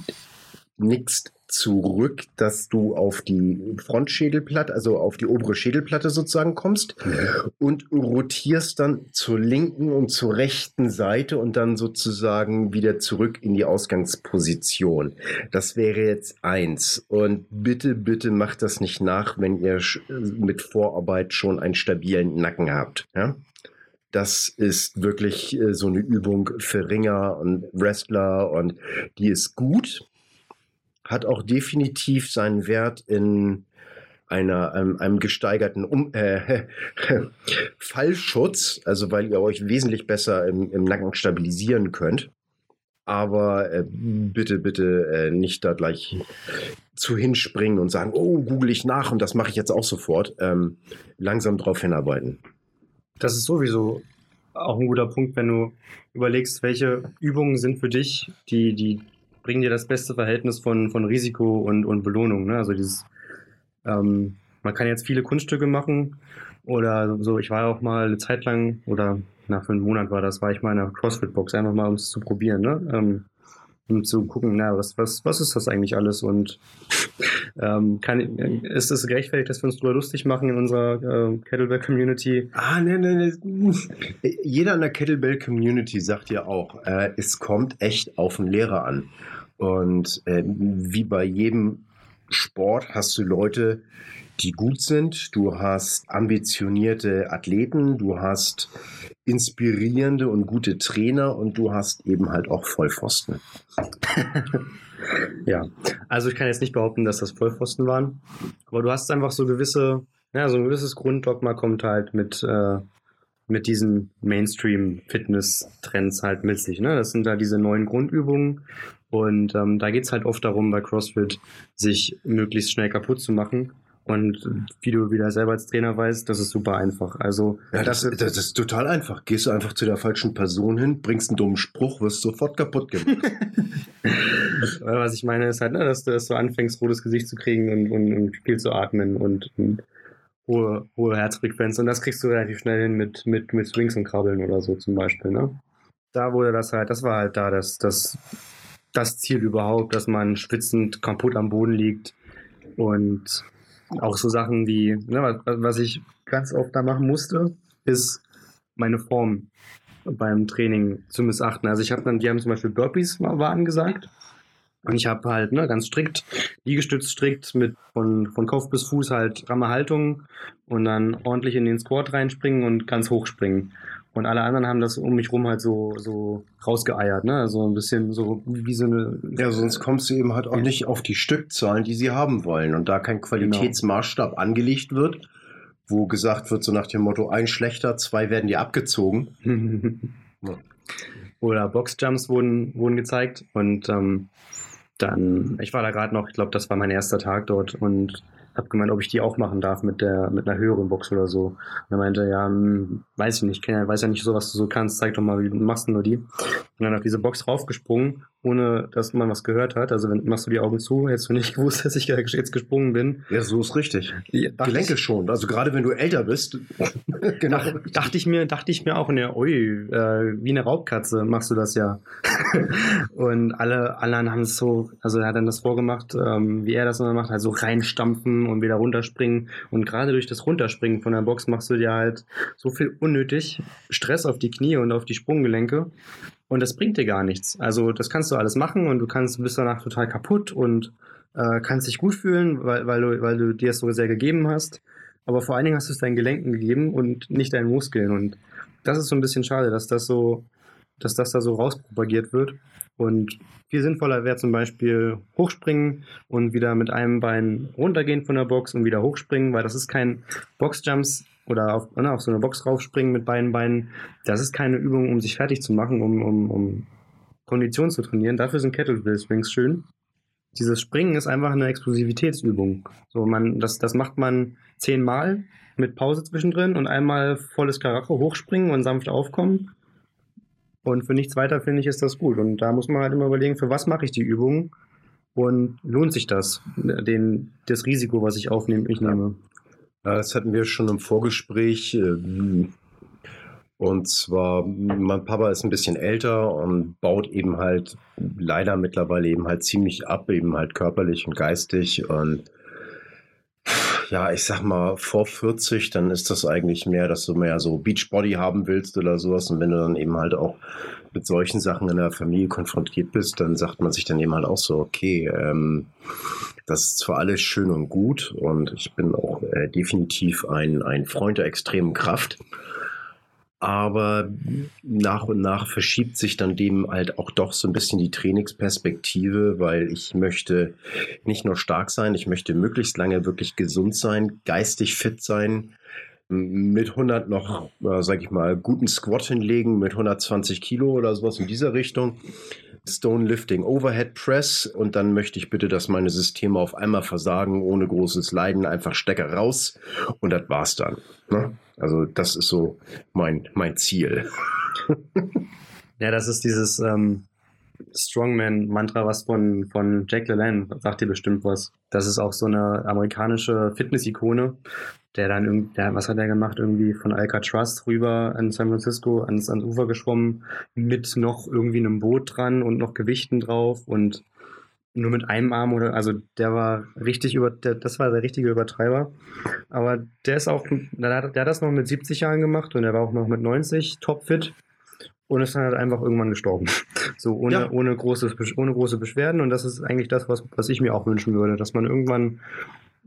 nickst zurück, dass du auf die Frontschädelplatte, also auf die obere Schädelplatte sozusagen kommst und rotierst dann zur linken und zur rechten Seite und dann sozusagen wieder zurück in die Ausgangsposition. Das wäre jetzt eins. Und bitte, bitte macht das nicht nach, wenn ihr mit Vorarbeit schon einen stabilen Nacken habt. Ja? Das ist wirklich äh, so eine Übung für Ringer und Wrestler und die ist gut hat auch definitiv seinen Wert in einer, einem, einem gesteigerten um äh, (laughs) Fallschutz, also weil ihr euch wesentlich besser im, im Nacken stabilisieren könnt. Aber äh, bitte, bitte äh, nicht da gleich zu hinspringen und sagen, oh, google ich nach und das mache ich jetzt auch sofort. Ähm, langsam drauf hinarbeiten. Das ist sowieso auch ein guter Punkt, wenn du überlegst, welche Übungen sind für dich die, die bringen dir das beste Verhältnis von, von Risiko und, und Belohnung. Ne? Also dieses, ähm, man kann jetzt viele Kunststücke machen oder so. Ich war auch mal eine Zeit lang oder nach fünf Monaten war das, war ich mal in einer CrossFit-Box, einfach mal um es zu probieren, ne? Ähm, um zu gucken, na, was, was, was ist das eigentlich alles und ähm, kann, ist es gerechtfertigt, dass wir uns darüber lustig machen in unserer äh, Kettlebell-Community? Ah, ne, ne, ne. Jeder in der Kettlebell-Community sagt ja auch, äh, es kommt echt auf den Lehrer an. Und äh, wie bei jedem Sport hast du Leute, die gut sind, du hast ambitionierte Athleten, du hast inspirierende und gute Trainer und du hast eben halt auch Vollpfosten. (laughs) ja, also ich kann jetzt nicht behaupten, dass das Vollpfosten waren, aber du hast einfach so gewisse, ja, so ein gewisses Grunddogma kommt halt mit, äh, mit diesen Mainstream-Fitness-Trends halt mit sich. Ne? Das sind da diese neuen Grundübungen, und ähm, da geht es halt oft darum, bei CrossFit sich möglichst schnell kaputt zu machen. Und wie du wieder selber als Trainer weißt, das ist super einfach. Also ja, das, das, das, ist total einfach. Gehst du einfach zu der falschen Person hin, bringst einen dummen Spruch, wirst sofort kaputt gemacht. (laughs) (laughs) Was ich meine, ist halt, ne, dass, du, dass du anfängst, rotes Gesicht zu kriegen und, und, und viel zu atmen und, und hohe, hohe Herzfrequenz. Und das kriegst du relativ schnell hin mit, mit, mit Swings und Krabbeln oder so zum Beispiel. Ne? Da wurde das halt, das war halt da, das, das das Ziel überhaupt, dass man schwitzend kaputt am Boden liegt und auch so Sachen wie, ne, was, ich ganz oft da machen musste, ist meine Form beim Training zu missachten. Also ich habe dann, die haben zum Beispiel Burpees war, war angesagt. Und ich habe halt ne, ganz strikt, Liegestütz strikt mit von, von Kopf bis Fuß halt stramme Haltung und dann ordentlich in den Squat reinspringen und ganz hoch springen. Und alle anderen haben das um mich rum halt so, so rausgeeiert, ne? So ein bisschen so wie so eine. Ja, sonst kommst du eben halt auch nicht auf die Stückzahlen, die sie haben wollen. Und da kein Qualitätsmaßstab genau. angelegt wird, wo gesagt wird, so nach dem Motto, ein schlechter, zwei werden dir abgezogen. (laughs) ja. Oder Boxjumps wurden, wurden gezeigt. Und ähm, dann, ich war da gerade noch, ich glaube, das war mein erster Tag dort. Und habe gemeint, ob ich die auch machen darf mit der mit einer höheren Box oder so. Und er meinte, ja, hm, weiß ich nicht, ich weiß ja nicht so, was du so kannst, zeig doch mal, wie du machst nur die. Und dann auf diese Box raufgesprungen ohne dass man was gehört hat. Also wenn machst du die Augen zu, hättest du nicht (laughs) gewusst, dass ich jetzt gesprungen bin. Ja, so ist richtig. Ja, Gelenke ich, schon. Also gerade wenn du älter bist. (laughs) genau. dachte ich mir, dachte ich mir auch, ne, ui, äh, wie eine Raubkatze machst du das ja. (laughs) und alle anderen haben es so, also er hat dann das vorgemacht, ähm, wie er das immer macht, also reinstampfen und wieder runterspringen. Und gerade durch das Runterspringen von der Box machst du dir halt so viel unnötig Stress auf die Knie und auf die Sprunggelenke. Und das bringt dir gar nichts. Also das kannst du alles machen und du kannst, bist danach total kaputt und äh, kannst dich gut fühlen, weil, weil, du, weil du dir es so sehr gegeben hast. Aber vor allen Dingen hast du es deinen Gelenken gegeben und nicht deinen Muskeln. Und das ist so ein bisschen schade, dass das so, dass das da so rauspropagiert wird. Und viel sinnvoller wäre zum Beispiel hochspringen und wieder mit einem Bein runtergehen von der Box und wieder hochspringen, weil das ist kein Boxjumps oder auf, ne, auf so eine Box raufspringen mit beiden Beinen. Das ist keine Übung, um sich fertig zu machen, um, um, um Kondition zu trainieren. Dafür sind Kettlebell Swings schön. Dieses Springen ist einfach eine Explosivitätsübung. So man, das, das macht man zehnmal mit Pause zwischendrin und einmal volles Karacho hochspringen und sanft aufkommen. Und für nichts weiter finde ich ist das gut. Und da muss man halt immer überlegen, für was mache ich die Übung und lohnt sich das, den, das Risiko, was ich aufnehme, ich nehme. Das hatten wir schon im Vorgespräch. Äh, und zwar, mein Papa ist ein bisschen älter und baut eben halt leider mittlerweile eben halt ziemlich ab, eben halt körperlich und geistig. Und ja, ich sag mal, vor 40, dann ist das eigentlich mehr, dass du mehr so Beachbody haben willst oder sowas. Und wenn du dann eben halt auch mit solchen Sachen in der Familie konfrontiert bist, dann sagt man sich dann eben halt auch so, okay, ähm, das ist zwar alles schön und gut und ich bin auch äh, definitiv ein, ein Freund der extremen Kraft, aber nach und nach verschiebt sich dann dem halt auch doch so ein bisschen die Trainingsperspektive, weil ich möchte nicht nur stark sein, ich möchte möglichst lange wirklich gesund sein, geistig fit sein, mit 100 noch, äh, sag ich mal, guten Squat hinlegen mit 120 Kilo oder sowas in dieser Richtung. Stone Lifting Overhead Press und dann möchte ich bitte, dass meine Systeme auf einmal versagen, ohne großes Leiden, einfach Stecker raus und das war's dann. Ne? Also das ist so mein, mein Ziel. (laughs) ja, das ist dieses ähm, Strongman-Mantra, was von, von Jack LaLanne, sagt dir bestimmt was. Das ist auch so eine amerikanische Fitness-Ikone, der dann der, was hat er gemacht? Irgendwie von Alcatraz rüber in San Francisco ans, ans Ufer geschwommen, mit noch irgendwie einem Boot dran und noch Gewichten drauf und nur mit einem Arm oder, also der war richtig über, der, das war der richtige Übertreiber. Aber der ist auch, der hat, der hat das noch mit 70 Jahren gemacht und er war auch noch mit 90 topfit und ist dann halt einfach irgendwann gestorben. (laughs) So ohne, ja. ohne, großes, ohne große Beschwerden. Und das ist eigentlich das, was, was ich mir auch wünschen würde, dass man irgendwann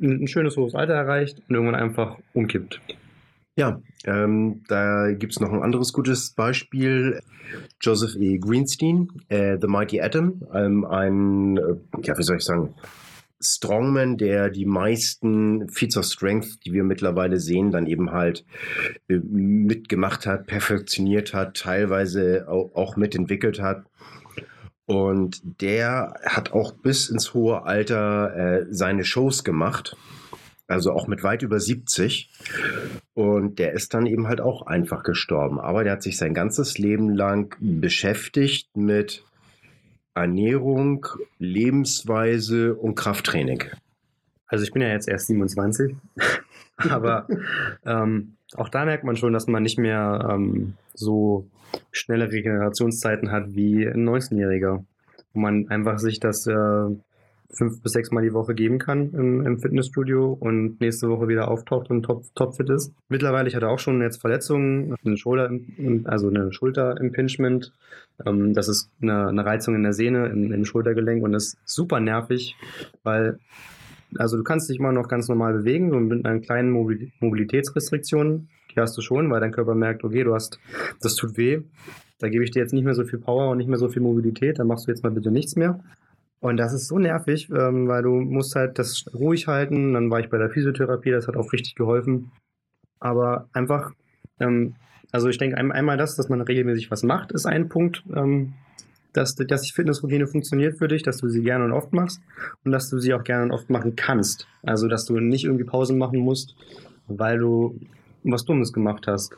ein, ein schönes hohes Alter erreicht und irgendwann einfach umkippt. Ja, ähm, da gibt es noch ein anderes gutes Beispiel. Joseph E. Greenstein, äh, The Mighty Atom, ähm, ein, äh, ja, wie soll ich sagen, Strongman, der die meisten Feats of Strength, die wir mittlerweile sehen, dann eben halt äh, mitgemacht hat, perfektioniert hat, teilweise auch, mitentwickelt hat. Und der hat auch bis ins hohe Alter äh, seine Shows gemacht. Also auch mit weit über 70. Und der ist dann eben halt auch einfach gestorben. Aber der hat sich sein ganzes Leben lang beschäftigt mit Ernährung, Lebensweise und Krafttraining. Also ich bin ja jetzt erst 27, (laughs) aber ähm, auch da merkt man schon, dass man nicht mehr ähm, so schnelle Regenerationszeiten hat wie ein 19-Jähriger, wo man einfach sich das äh, fünf bis sechs Mal die Woche geben kann im, im Fitnessstudio und nächste Woche wieder auftaucht und top, topfit ist. Mittlerweile, ich hatte auch schon jetzt Verletzungen, eine Schulter, also eine Schulterimpingement. Ähm, das ist eine, eine, Reizung in der Sehne, im, im Schultergelenk und das ist super nervig, weil also du kannst dich immer noch ganz normal bewegen und mit einer kleinen Mobilitätsrestriktion, die hast du schon, weil dein Körper merkt, okay, du hast, das tut weh, da gebe ich dir jetzt nicht mehr so viel Power und nicht mehr so viel Mobilität, dann machst du jetzt mal bitte nichts mehr. Und das ist so nervig, ähm, weil du musst halt das ruhig halten. Dann war ich bei der Physiotherapie, das hat auch richtig geholfen. Aber einfach, ähm, also ich denke einmal das, dass man regelmäßig was macht, ist ein Punkt, ähm, dass, dass die Fitnessroutine funktioniert für dich, dass du sie gerne und oft machst und dass du sie auch gerne und oft machen kannst. Also dass du nicht irgendwie Pausen machen musst, weil du was Dummes gemacht hast.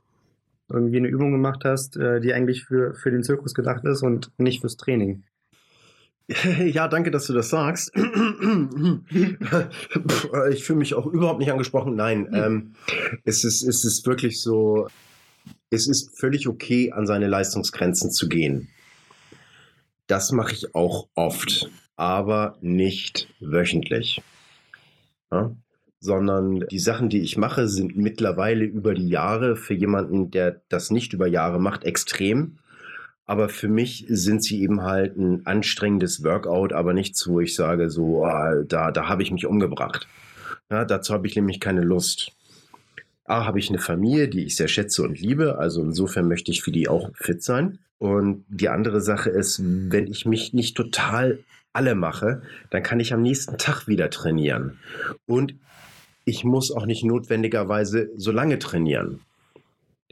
Irgendwie eine Übung gemacht hast, äh, die eigentlich für, für den Zirkus gedacht ist und nicht fürs Training. Ja, danke, dass du das sagst. ich fühle mich auch überhaupt nicht angesprochen. Nein, hm. ähm, es, ist, es ist wirklich so, es ist völlig okay, an seine Leistungsgrenzen zu gehen. Das mache ich auch oft, aber nicht wöchentlich. Ja? Sondern die Sachen, die ich mache, sind mittlerweile über die Jahre für jemanden, der das nicht über Jahre macht, extrem. Aber für mich sind sie eben halt ein anstrengendes Workout, aber nichts, wo ich sage, so, oh, da, da habe ich mich umgebracht. Ja, dazu habe ich nämlich keine Lust. A, habe ich eine Familie, die ich sehr schätze und liebe, also insofern möchte ich für die auch fit sein. Und die andere Sache ist, wenn ich mich nicht total alle mache, dann kann ich am nächsten Tag wieder trainieren. Und ich muss auch nicht notwendigerweise so lange trainieren.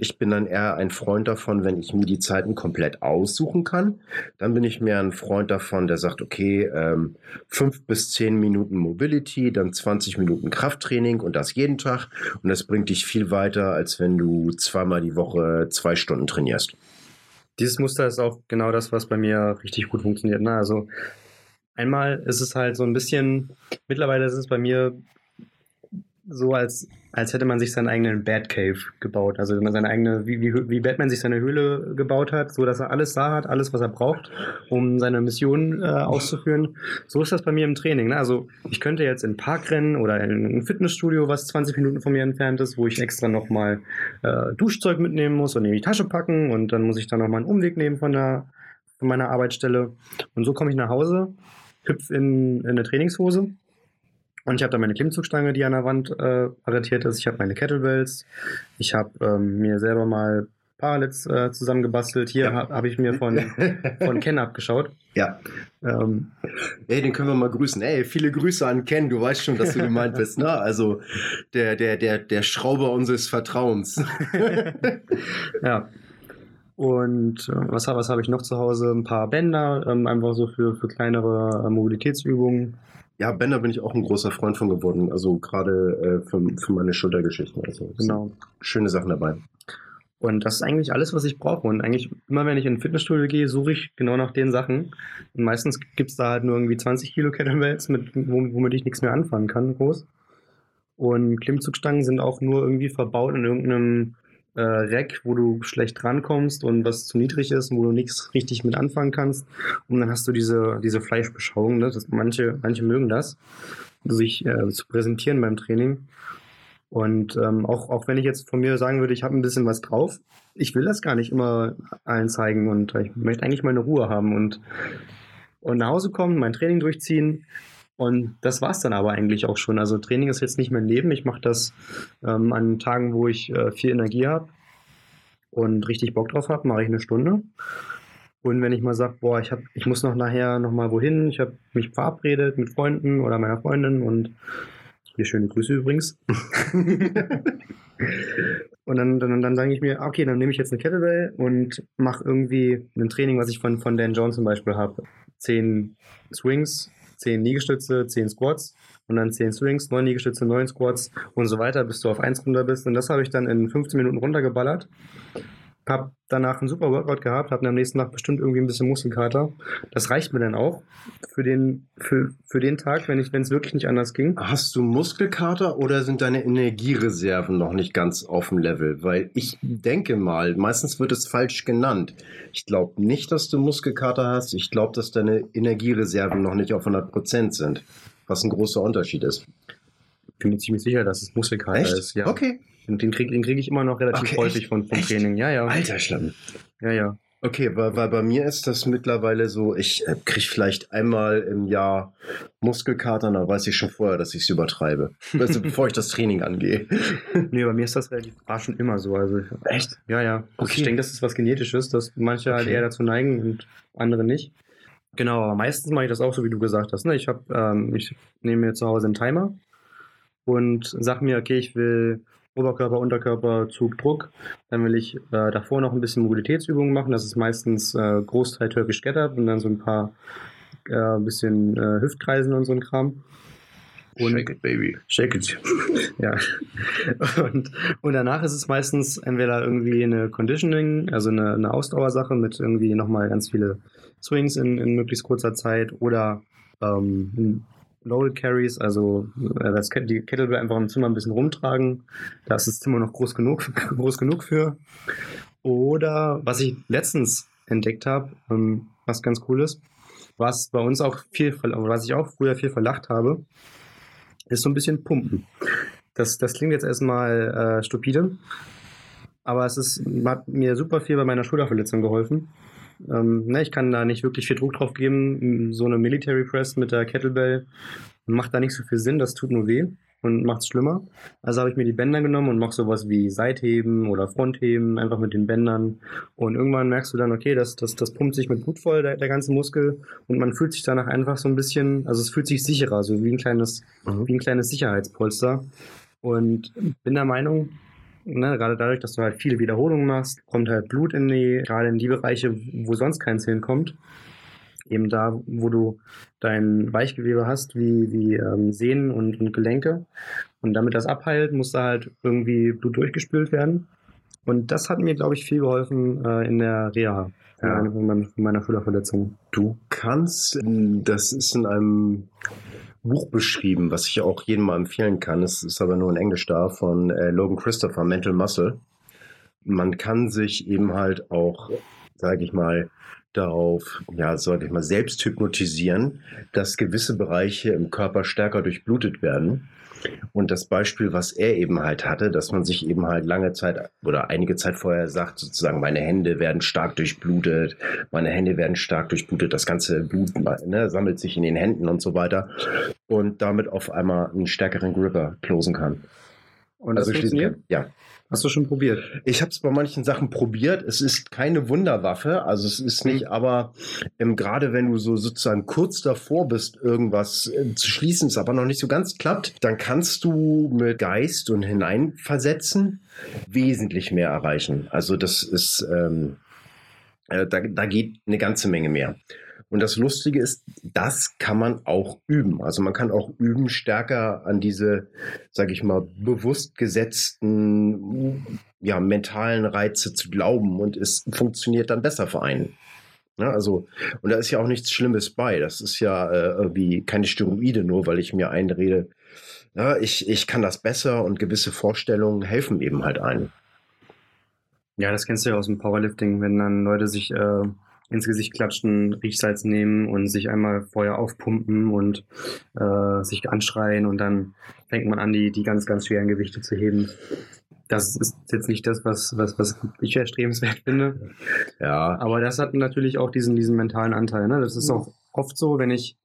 Ich bin dann eher ein Freund davon, wenn ich mir die Zeiten komplett aussuchen kann. Dann bin ich mehr ein Freund davon, der sagt, okay, ähm, fünf bis zehn Minuten Mobility, dann 20 Minuten Krafttraining und das jeden Tag. Und das bringt dich viel weiter, als wenn du zweimal die Woche zwei Stunden trainierst. Dieses Muster ist auch genau das, was bei mir richtig gut funktioniert. Ne? Also einmal ist es halt so ein bisschen, mittlerweile ist es bei mir so, als, als hätte man sich seinen eigenen Batcave gebaut. Also wenn man seine eigene, wie, wie, wie Batman sich seine Höhle gebaut hat, so dass er alles da hat, alles, was er braucht, um seine Mission äh, auszuführen. So ist das bei mir im Training. Ne? Also ich könnte jetzt in den Park rennen oder in ein Fitnessstudio, was 20 Minuten von mir entfernt ist, wo ich extra nochmal äh, Duschzeug mitnehmen muss und in die Tasche packen und dann muss ich da nochmal einen Umweg nehmen von, der, von meiner Arbeitsstelle. Und so komme ich nach Hause, hüpf in, in eine Trainingshose und ich habe da meine Klimmzugstange, die an der Wand äh, arretiert ist. Ich habe meine Kettlebells. Ich habe ähm, mir selber mal Parallels äh, zusammengebastelt. Hier ja. habe hab ich mir von, (laughs) von Ken abgeschaut. Ja. Ähm, Ey, den können wir mal grüßen. Ey, viele Grüße an Ken. Du weißt schon, dass du gemeint bist, ne? Also der, der, der, der Schrauber unseres Vertrauens. (laughs) ja. Und äh, was, was habe ich noch zu Hause? Ein paar Bänder, ähm, einfach so für, für kleinere äh, Mobilitätsübungen. Ja, Bänder bin ich auch ein großer Freund von geworden. Also gerade äh, für, für meine Schultergeschichten. Also genau. Schöne Sachen dabei. Und das ist eigentlich alles, was ich brauche. Und eigentlich immer, wenn ich in ein Fitnessstudio gehe, suche ich genau nach den Sachen. Und meistens gibt es da halt nur irgendwie 20 Kilo Kettlebells, mit, womit ich nichts mehr anfangen kann, groß. Und Klimmzugstangen sind auch nur irgendwie verbaut in irgendeinem äh, Rack, wo du schlecht rankommst und was zu niedrig ist und wo du nichts richtig mit anfangen kannst. Und dann hast du diese, diese Fleischbeschauung. Ne? Das, manche, manche mögen das, sich äh, zu präsentieren beim Training. Und ähm, auch, auch wenn ich jetzt von mir sagen würde, ich habe ein bisschen was drauf, ich will das gar nicht immer allen zeigen und ich möchte eigentlich meine Ruhe haben und, und nach Hause kommen, mein Training durchziehen und das war es dann aber eigentlich auch schon. Also Training ist jetzt nicht mein Leben. Ich mache das ähm, an Tagen, wo ich äh, viel Energie habe und richtig Bock drauf habe, mache ich eine Stunde. Und wenn ich mal sage, boah, ich, hab, ich muss noch nachher noch mal wohin, ich habe mich verabredet mit Freunden oder meiner Freundin und hier schöne Grüße übrigens. (laughs) und dann, dann, dann sage ich mir, okay, dann nehme ich jetzt eine Kettlebell und mache irgendwie ein Training, was ich von, von Dan John zum Beispiel habe. Zehn Swings, 10 Liegestütze, 10 Squats und dann 10 Swings, 9 Liegestütze, 9 Squats und so weiter, bis du auf 1 runter bist. Und das habe ich dann in 15 Minuten runtergeballert. Habe danach einen super Workout gehabt, habe am nächsten Tag bestimmt irgendwie ein bisschen Muskelkater. Das reicht mir dann auch für den, für, für den Tag, wenn es wirklich nicht anders ging. Hast du Muskelkater oder sind deine Energiereserven noch nicht ganz auf dem Level? Weil ich denke mal, meistens wird es falsch genannt. Ich glaube nicht, dass du Muskelkater hast. Ich glaube, dass deine Energiereserven noch nicht auf 100% sind. Was ein großer Unterschied ist. Ich bin mir ziemlich sicher, dass es Muskelkater Echt? ist. Ja. Okay. Und den kriege krieg ich immer noch relativ Okay, häufig echt? von, vom Echt? Training. Ja, ja. Alter Schlamm. Ja, ja. Okay, weil, weil bei mir ist das mittlerweile so, ich äh, kriege vielleicht einmal im Jahr Muskelkater, da weiß ich schon vorher, dass ich es übertreibe. Also (laughs) bevor ich das Training angehe. Nee, bei mir ist das relativ war schon immer so. Also, Echt? ja, ja. Also Okay. Ich denke, das ist was Genetisches, dass manche halt Okay. eher dazu neigen und andere nicht. Genau, aber meistens mache ich das auch so, wie du gesagt hast. Ne? Ich, hab, ähm, ich nehme mir zu Hause einen Timer und sag mir, okay, ich will Oberkörper, Unterkörper, Zug, Druck. Dann will ich äh, davor noch ein bisschen Mobilitätsübungen machen. Das ist meistens äh, Großteil Turkish Get und dann so ein paar äh, bisschen äh, Hüftkreisen und so ein Kram. Und Shake it, baby. Shake it. (laughs) ja. Und, und danach ist es meistens entweder irgendwie eine Conditioning, also eine, eine Ausdauersache mit irgendwie nochmal ganz viele Swings in, in möglichst kurzer Zeit oder ähm, Loaded Carries, also äh, das, die Kettlebell einfach im Zimmer ein bisschen rumtragen. Da ist das Zimmer noch groß genug, (laughs) groß genug für. Oder was ich letztens entdeckt habe, ähm, was ganz cool ist, was bei uns auch viel, was ich auch früher viel verlacht habe, ist so ein bisschen Pumpen. Das, das klingt jetzt erstmal äh, stupide, aber es ist, hat mir super viel bei meiner Schulterverletzung geholfen. Ähm, ne, ich kann da nicht wirklich viel Druck drauf geben. So eine Military Press mit der Kettlebell macht da nicht so viel Sinn, das tut nur weh und macht es schlimmer. Also habe ich mir die Bänder genommen und mache sowas wie Seitheben oder Frontheben, einfach mit den Bändern. Und irgendwann merkst du dann, okay, das, das, das pumpt sich mit Blut voll, der, der ganze Muskel. Und man fühlt sich danach einfach so ein bisschen, also es fühlt sich sicherer, so wie ein kleines, Mhm. wie ein kleines Sicherheitspolster. Und bin der Meinung, ne, gerade dadurch, dass du halt viele Wiederholungen machst, kommt halt Blut in die, gerade in die Bereiche, wo sonst keins hinkommt. Eben da, wo du dein Weichgewebe hast, wie, wie ähm, Sehnen und, und Gelenke. Und damit das abheilt, muss da halt irgendwie Blut durchgespült werden. Und das hat mir, glaube ich, viel geholfen äh, in der Reha Ja. meiner, von meiner- Schulterverletzung. Du kannst, das ist in einem Buch beschrieben, was ich auch jedem mal empfehlen kann. Es ist aber nur in Englisch da, von äh, Logan Christopher, Mental Muscle. Man kann sich eben halt auch, sage ich mal, darauf, ja, sage ich mal, selbst hypnotisieren, dass gewisse Bereiche im Körper stärker durchblutet werden. Und das Beispiel, was er eben halt hatte, dass man sich eben halt lange Zeit oder einige Zeit vorher sagt, sozusagen, meine Hände werden stark durchblutet, meine Hände werden stark durchblutet, das ganze Blut ne, sammelt sich in den Händen und so weiter und damit auf einmal einen stärkeren Gripper closen kann. Und das schließen funktioniert? Ja. Hast du schon probiert? Ich habe es bei manchen Sachen probiert. Es ist keine Wunderwaffe. Also es ist nicht, aber ähm, gerade wenn du so sozusagen kurz davor bist, irgendwas äh, zu schließen, es aber noch nicht so ganz klappt, dann kannst du mit Geist und Hineinversetzen wesentlich mehr erreichen. Also das ist, ähm, äh, da, da geht eine ganze Menge mehr. Und das Lustige ist, das kann man auch üben. Also man kann auch üben, stärker an diese, sage ich mal, bewusst gesetzten, ja, mentalen Reize zu glauben und es funktioniert dann besser für einen. Ja, also, und da ist ja auch nichts Schlimmes bei. Das ist ja äh, irgendwie keine Steroide, nur weil ich mir einrede, ja, ich, ich kann das besser und gewisse Vorstellungen helfen eben halt einem. Ja, das kennst du ja aus dem Powerlifting, wenn dann Leute sich äh, ins Gesicht klatschen, Riechsalz nehmen und sich einmal vorher aufpumpen und äh, sich anschreien und dann fängt man an, die, die ganz, ganz schweren Gewichte zu heben. Das ist jetzt nicht das, was, was, was ich erstrebenswert finde. Ja, Aber das hat natürlich auch diesen, diesen mentalen Anteil. Ne? Das ist auch oft so, wenn ich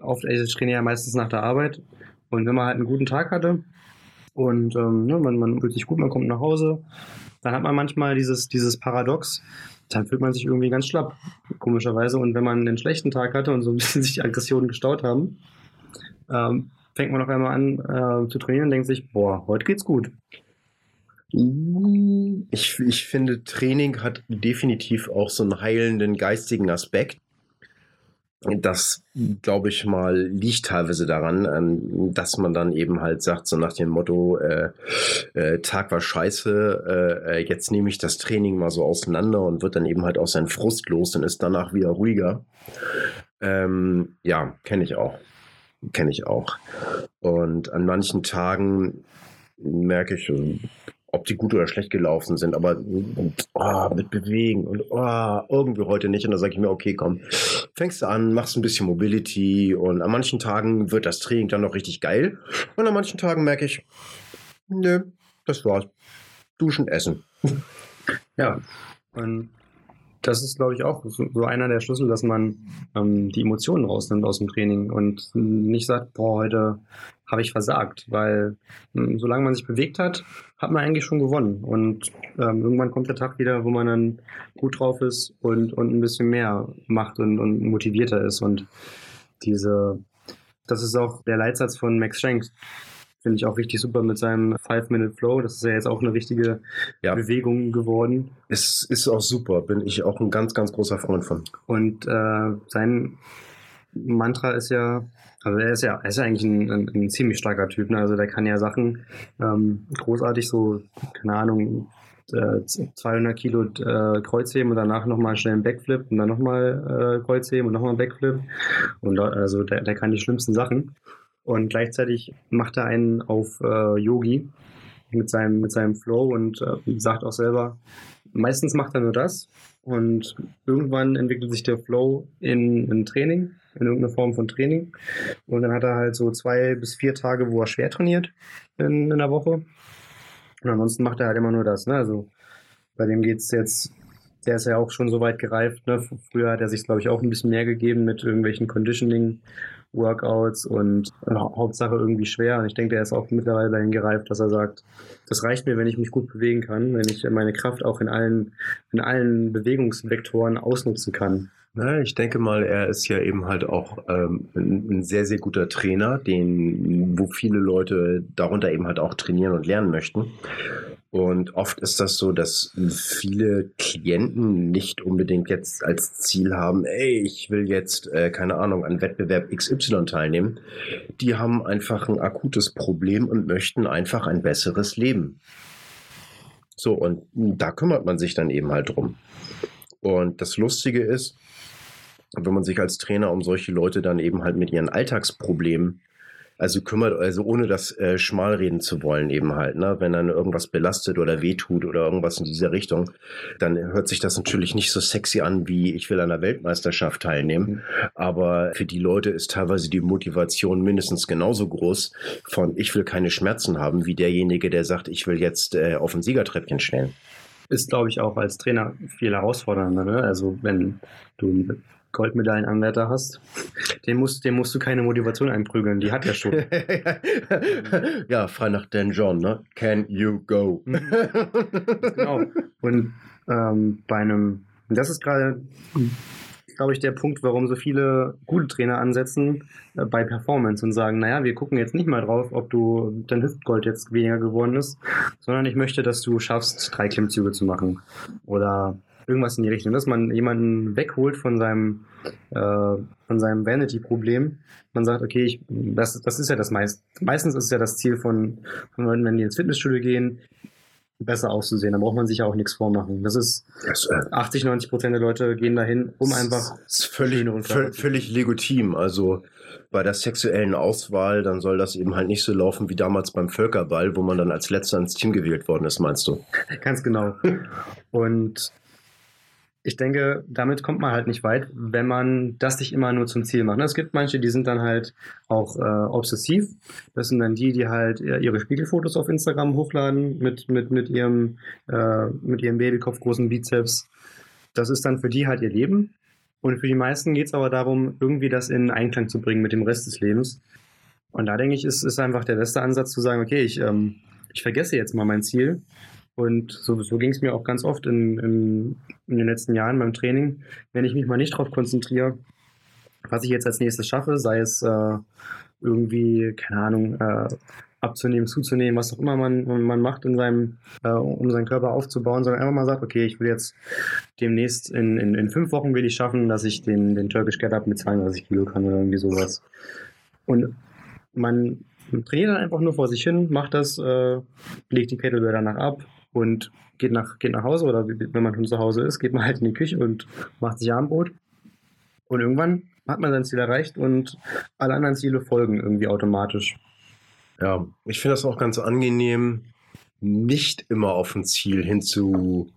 oft, also ich trainiere ja meistens nach der Arbeit und wenn man halt einen guten Tag hatte und ähm, ne, man, man fühlt sich gut, man kommt nach Hause, dann hat man manchmal dieses, dieses Paradox, dann fühlt man sich irgendwie ganz schlapp, komischerweise. Und wenn man einen schlechten Tag hatte und so ein (laughs) bisschen sich Aggressionen gestaut haben, ähm, fängt man auf einmal an äh, zu trainieren und denkt sich, boah, heute geht's gut. Ich, ich finde, Training hat definitiv auch so einen heilenden geistigen Aspekt. Das, glaube ich mal, liegt teilweise daran, ähm, dass man dann eben halt sagt, so nach dem Motto, äh, äh, Tag war scheiße, äh, äh, jetzt nehme ich das Training mal so auseinander und wird dann eben halt auch sein Frust los und ist danach wieder ruhiger. Ähm, ja, kenne ich auch. Kenne ich auch. Und an manchen Tagen merke ich, ob die gut oder schlecht gelaufen sind, aber oh, mit Bewegen und oh, irgendwie heute nicht. Und da sage ich mir, okay, komm, fängst du an, machst ein bisschen Mobility und an manchen Tagen wird das Training dann noch richtig geil. Und an manchen Tagen merke ich, nö, das war's. Duschen, essen. Ja, und das ist, glaube ich, auch so, einer der Schlüssel, dass man ähm, die Emotionen rausnimmt aus dem Training und nicht sagt, boah, heute habe ich versagt, weil ähm, solange man sich bewegt hat, hat man eigentlich schon gewonnen. Und ähm, irgendwann kommt der Tag wieder, wo man dann gut drauf ist und, und ein bisschen mehr macht und, und motivierter ist. Und diese, das ist auch der Leitsatz von Max Schenk. Finde ich auch richtig super mit seinem Five-Minute-Flow. Das ist ja jetzt auch eine richtige ja. Bewegung geworden. Es ist auch super, bin ich auch ein ganz, ganz großer Freund von. Und äh, sein Mantra ist ja, also er ist ja, er ist ja eigentlich ein, ein, ein ziemlich starker Typ. Ne? Also der kann ja Sachen ähm, großartig so, keine Ahnung, äh, 200 Kilo äh, Kreuzheben und danach nochmal schnell einen Backflip und dann nochmal äh, Kreuzheben und nochmal einen Backflip. Und also der, der kann die schlimmsten Sachen. Und gleichzeitig macht er einen auf äh, Yogi mit seinem, mit seinem Flow und äh, sagt auch selber, meistens macht er nur das und irgendwann entwickelt sich der Flow in ein Training, in irgendeine Form von Training. Und dann hat er halt so zwei bis vier Tage, wo er schwer trainiert in, in der Woche. Und ansonsten macht er halt immer nur das. Ne? Also bei dem geht es jetzt der ist ja auch schon so weit gereift. Ne? Früher hat er sich, glaube ich, auch ein bisschen mehr gegeben mit irgendwelchen Conditioning Workouts und äh, Hauptsache irgendwie schwer. Und ich denke, der ist auch mittlerweile dahin gereift, dass er sagt, das reicht mir, wenn ich mich gut bewegen kann, wenn ich meine Kraft auch in allen, in allen Bewegungsvektoren ausnutzen kann. Na, ich denke mal, er ist ja eben halt auch ähm, ein, sehr, sehr guter Trainer, den, wo viele Leute darunter eben halt auch trainieren und lernen möchten. Und oft ist das so, dass viele Klienten nicht unbedingt jetzt als Ziel haben, ey, ich will jetzt, äh, keine Ahnung, an Wettbewerb XY teilnehmen. Die haben einfach ein akutes Problem und möchten einfach ein besseres Leben. So, und da kümmert man sich dann eben halt drum. Und das Lustige ist, wenn man sich als Trainer um solche Leute dann eben halt mit ihren Alltagsproblemen also kümmert, also ohne das äh, schmalreden zu wollen eben halt, ne? Wenn dann irgendwas belastet oder wehtut oder irgendwas in dieser Richtung, dann hört sich das natürlich nicht so sexy an, wie ich will an der Weltmeisterschaft teilnehmen. Mhm. Aber für die Leute ist teilweise die Motivation mindestens genauso groß von ich will keine Schmerzen haben, wie derjenige, der sagt, ich will jetzt äh, auf ein Siegertreppchen stellen ist, glaube ich, auch als Trainer viel herausfordernder. Ne? Also wenn du Goldmedaillenanwärter hast, den musst, dem musst du keine Motivation einprügeln, die hat er schon. (laughs) ja, frei nach Dan John, ne? Can you go? Mhm. genau. Und ähm, bei einem, das ist gerade, glaube ich, der Punkt, warum so viele gute Trainer ansetzen äh, bei Performance und sagen, naja, wir gucken jetzt nicht mal drauf, ob du dein Hüftgold jetzt weniger geworden ist, sondern ich möchte, dass du schaffst, drei Klimmzüge zu machen. Oder irgendwas in die Richtung, dass man jemanden wegholt von seinem, äh, von seinem Vanity-Problem. Man sagt, okay, ich, das, das ist ja das meist, meistens ist ja das Ziel von, von Leuten, wenn die ins Fitnessstudio gehen, besser auszusehen. Da braucht man sich ja auch nichts vormachen. Das ist das, äh, 80, 90 Prozent der Leute gehen dahin, um einfach ist völlig, völlig legitim. Also bei der sexuellen Auswahl, dann soll das eben halt nicht so laufen wie damals beim Völkerball, wo man dann als letzter ins Team gewählt worden ist, meinst du? Ganz genau. (laughs) Und ich denke, damit kommt man halt nicht weit, wenn man das nicht immer nur zum Ziel macht. Es gibt manche, die sind dann halt auch äh, obsessiv. Das sind dann die, die halt ihre Spiegelfotos auf Instagram hochladen mit, mit, mit, ihrem, äh, mit ihrem Babykopf großen Bizeps. Das ist dann für die halt ihr Leben. Und für die meisten geht es aber darum, irgendwie das in Einklang zu bringen mit dem Rest des Lebens. Und da denke ich, ist, ist einfach der beste Ansatz zu sagen, okay, ich, ähm, ich vergesse jetzt mal mein Ziel und so, so ging es mir auch ganz oft in, in, in, den letzten Jahren beim Training. Wenn ich mich mal nicht darauf konzentriere, was ich jetzt als nächstes schaffe, sei es äh, irgendwie, keine Ahnung, äh, abzunehmen, zuzunehmen, was auch immer man, man macht, in seinem, äh, um seinen Körper aufzubauen, sondern einfach mal sagt, okay, ich will jetzt demnächst in, in, in fünf Wochen will ich schaffen, dass ich den, den Turkish Get Up mit 32 Kilo kann oder irgendwie sowas. Und man trainiert dann einfach nur vor sich hin, macht das, äh, legt die Kettlebell danach ab und geht nach, geht nach Hause oder wenn man schon zu Hause ist, geht man halt in die Küche und macht sich Armbrot. Und irgendwann hat man sein Ziel erreicht und alle anderen Ziele folgen irgendwie automatisch. Ja, ich finde das auch ganz angenehm, nicht immer auf ein Ziel hin zu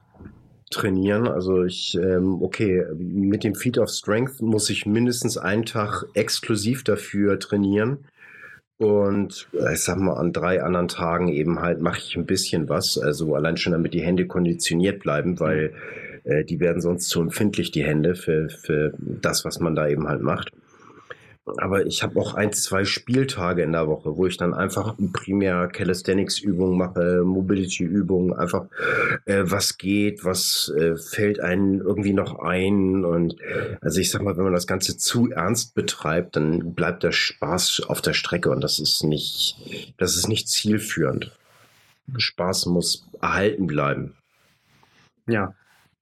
trainieren. Also ich, ähm, okay, mit dem Feed of Strength muss ich mindestens einen Tag exklusiv dafür trainieren. Und äh, ich sag mal, an drei anderen Tagen eben halt mache ich ein bisschen was. Also allein schon, damit die Hände konditioniert bleiben, weil äh, die werden sonst zu empfindlich, die Hände, für, für das, was man da eben halt macht. Aber ich habe auch ein, zwei Spieltage in der Woche, wo ich dann einfach primär Calisthenics-Übungen mache, Mobility-Übungen, einfach äh, was geht, was äh, fällt einem irgendwie noch ein. Und also ich sag mal, wenn man das Ganze zu ernst betreibt, dann bleibt der Spaß auf der Strecke und das ist nicht, das ist nicht zielführend. Spaß muss erhalten bleiben. Ja,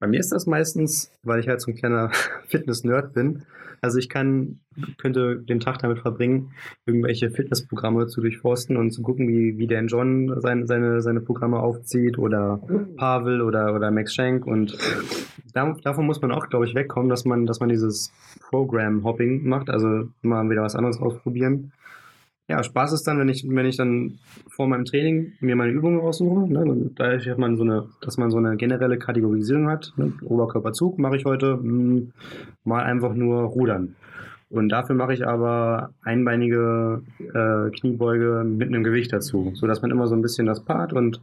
bei mir ist das meistens, weil ich halt so ein kleiner (laughs) Fitness-Nerd bin, also ich kann, könnte den Tag damit verbringen, irgendwelche Fitnessprogramme zu durchforsten und zu gucken, wie, wie Dan John sein, seine, seine Programme aufzieht oder Pavel oder, oder Max Schenk. Und da, davon muss man auch, glaube ich, wegkommen, dass man, dass man dieses Program-Hopping macht, also immer wieder was anderes ausprobieren ja, Spaß ist dann, wenn ich, wenn ich dann vor meinem Training mir meine Übungen raussuche. Ne, da dass man so eine, dass man so eine generelle Kategorisierung hat. Ne, Oberkörperzug mache ich heute mh, hm, mal einfach nur Rudern. Und dafür mache ich aber einbeinige äh, Kniebeuge mit einem Gewicht dazu, sodass man immer so ein bisschen das paart und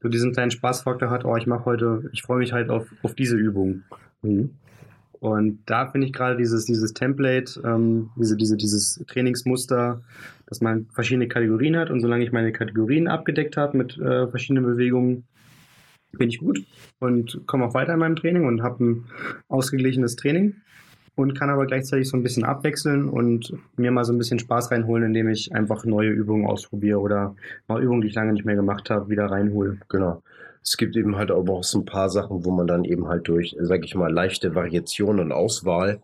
so diesen kleinen Spaßfaktor hat, oh, ich mache heute, ich freue mich halt auf, auf diese Übung. Mhm. Und da finde ich gerade dieses, dieses Template, ähm, diese, diese, dieses Trainingsmuster, dass man verschiedene Kategorien hat und solange ich meine Kategorien abgedeckt habe mit äh, verschiedenen Bewegungen, bin ich gut und komme auch weiter in meinem Training und habe ein ausgeglichenes Training und kann aber gleichzeitig so ein bisschen abwechseln und mir mal so ein bisschen Spaß reinholen, indem ich einfach neue Übungen ausprobiere oder mal Übungen, die ich lange nicht mehr gemacht habe, wieder reinhole. Genau. Es gibt eben halt aber auch so ein paar Sachen, wo man dann eben halt durch, sag ich mal, leichte Variation und Auswahl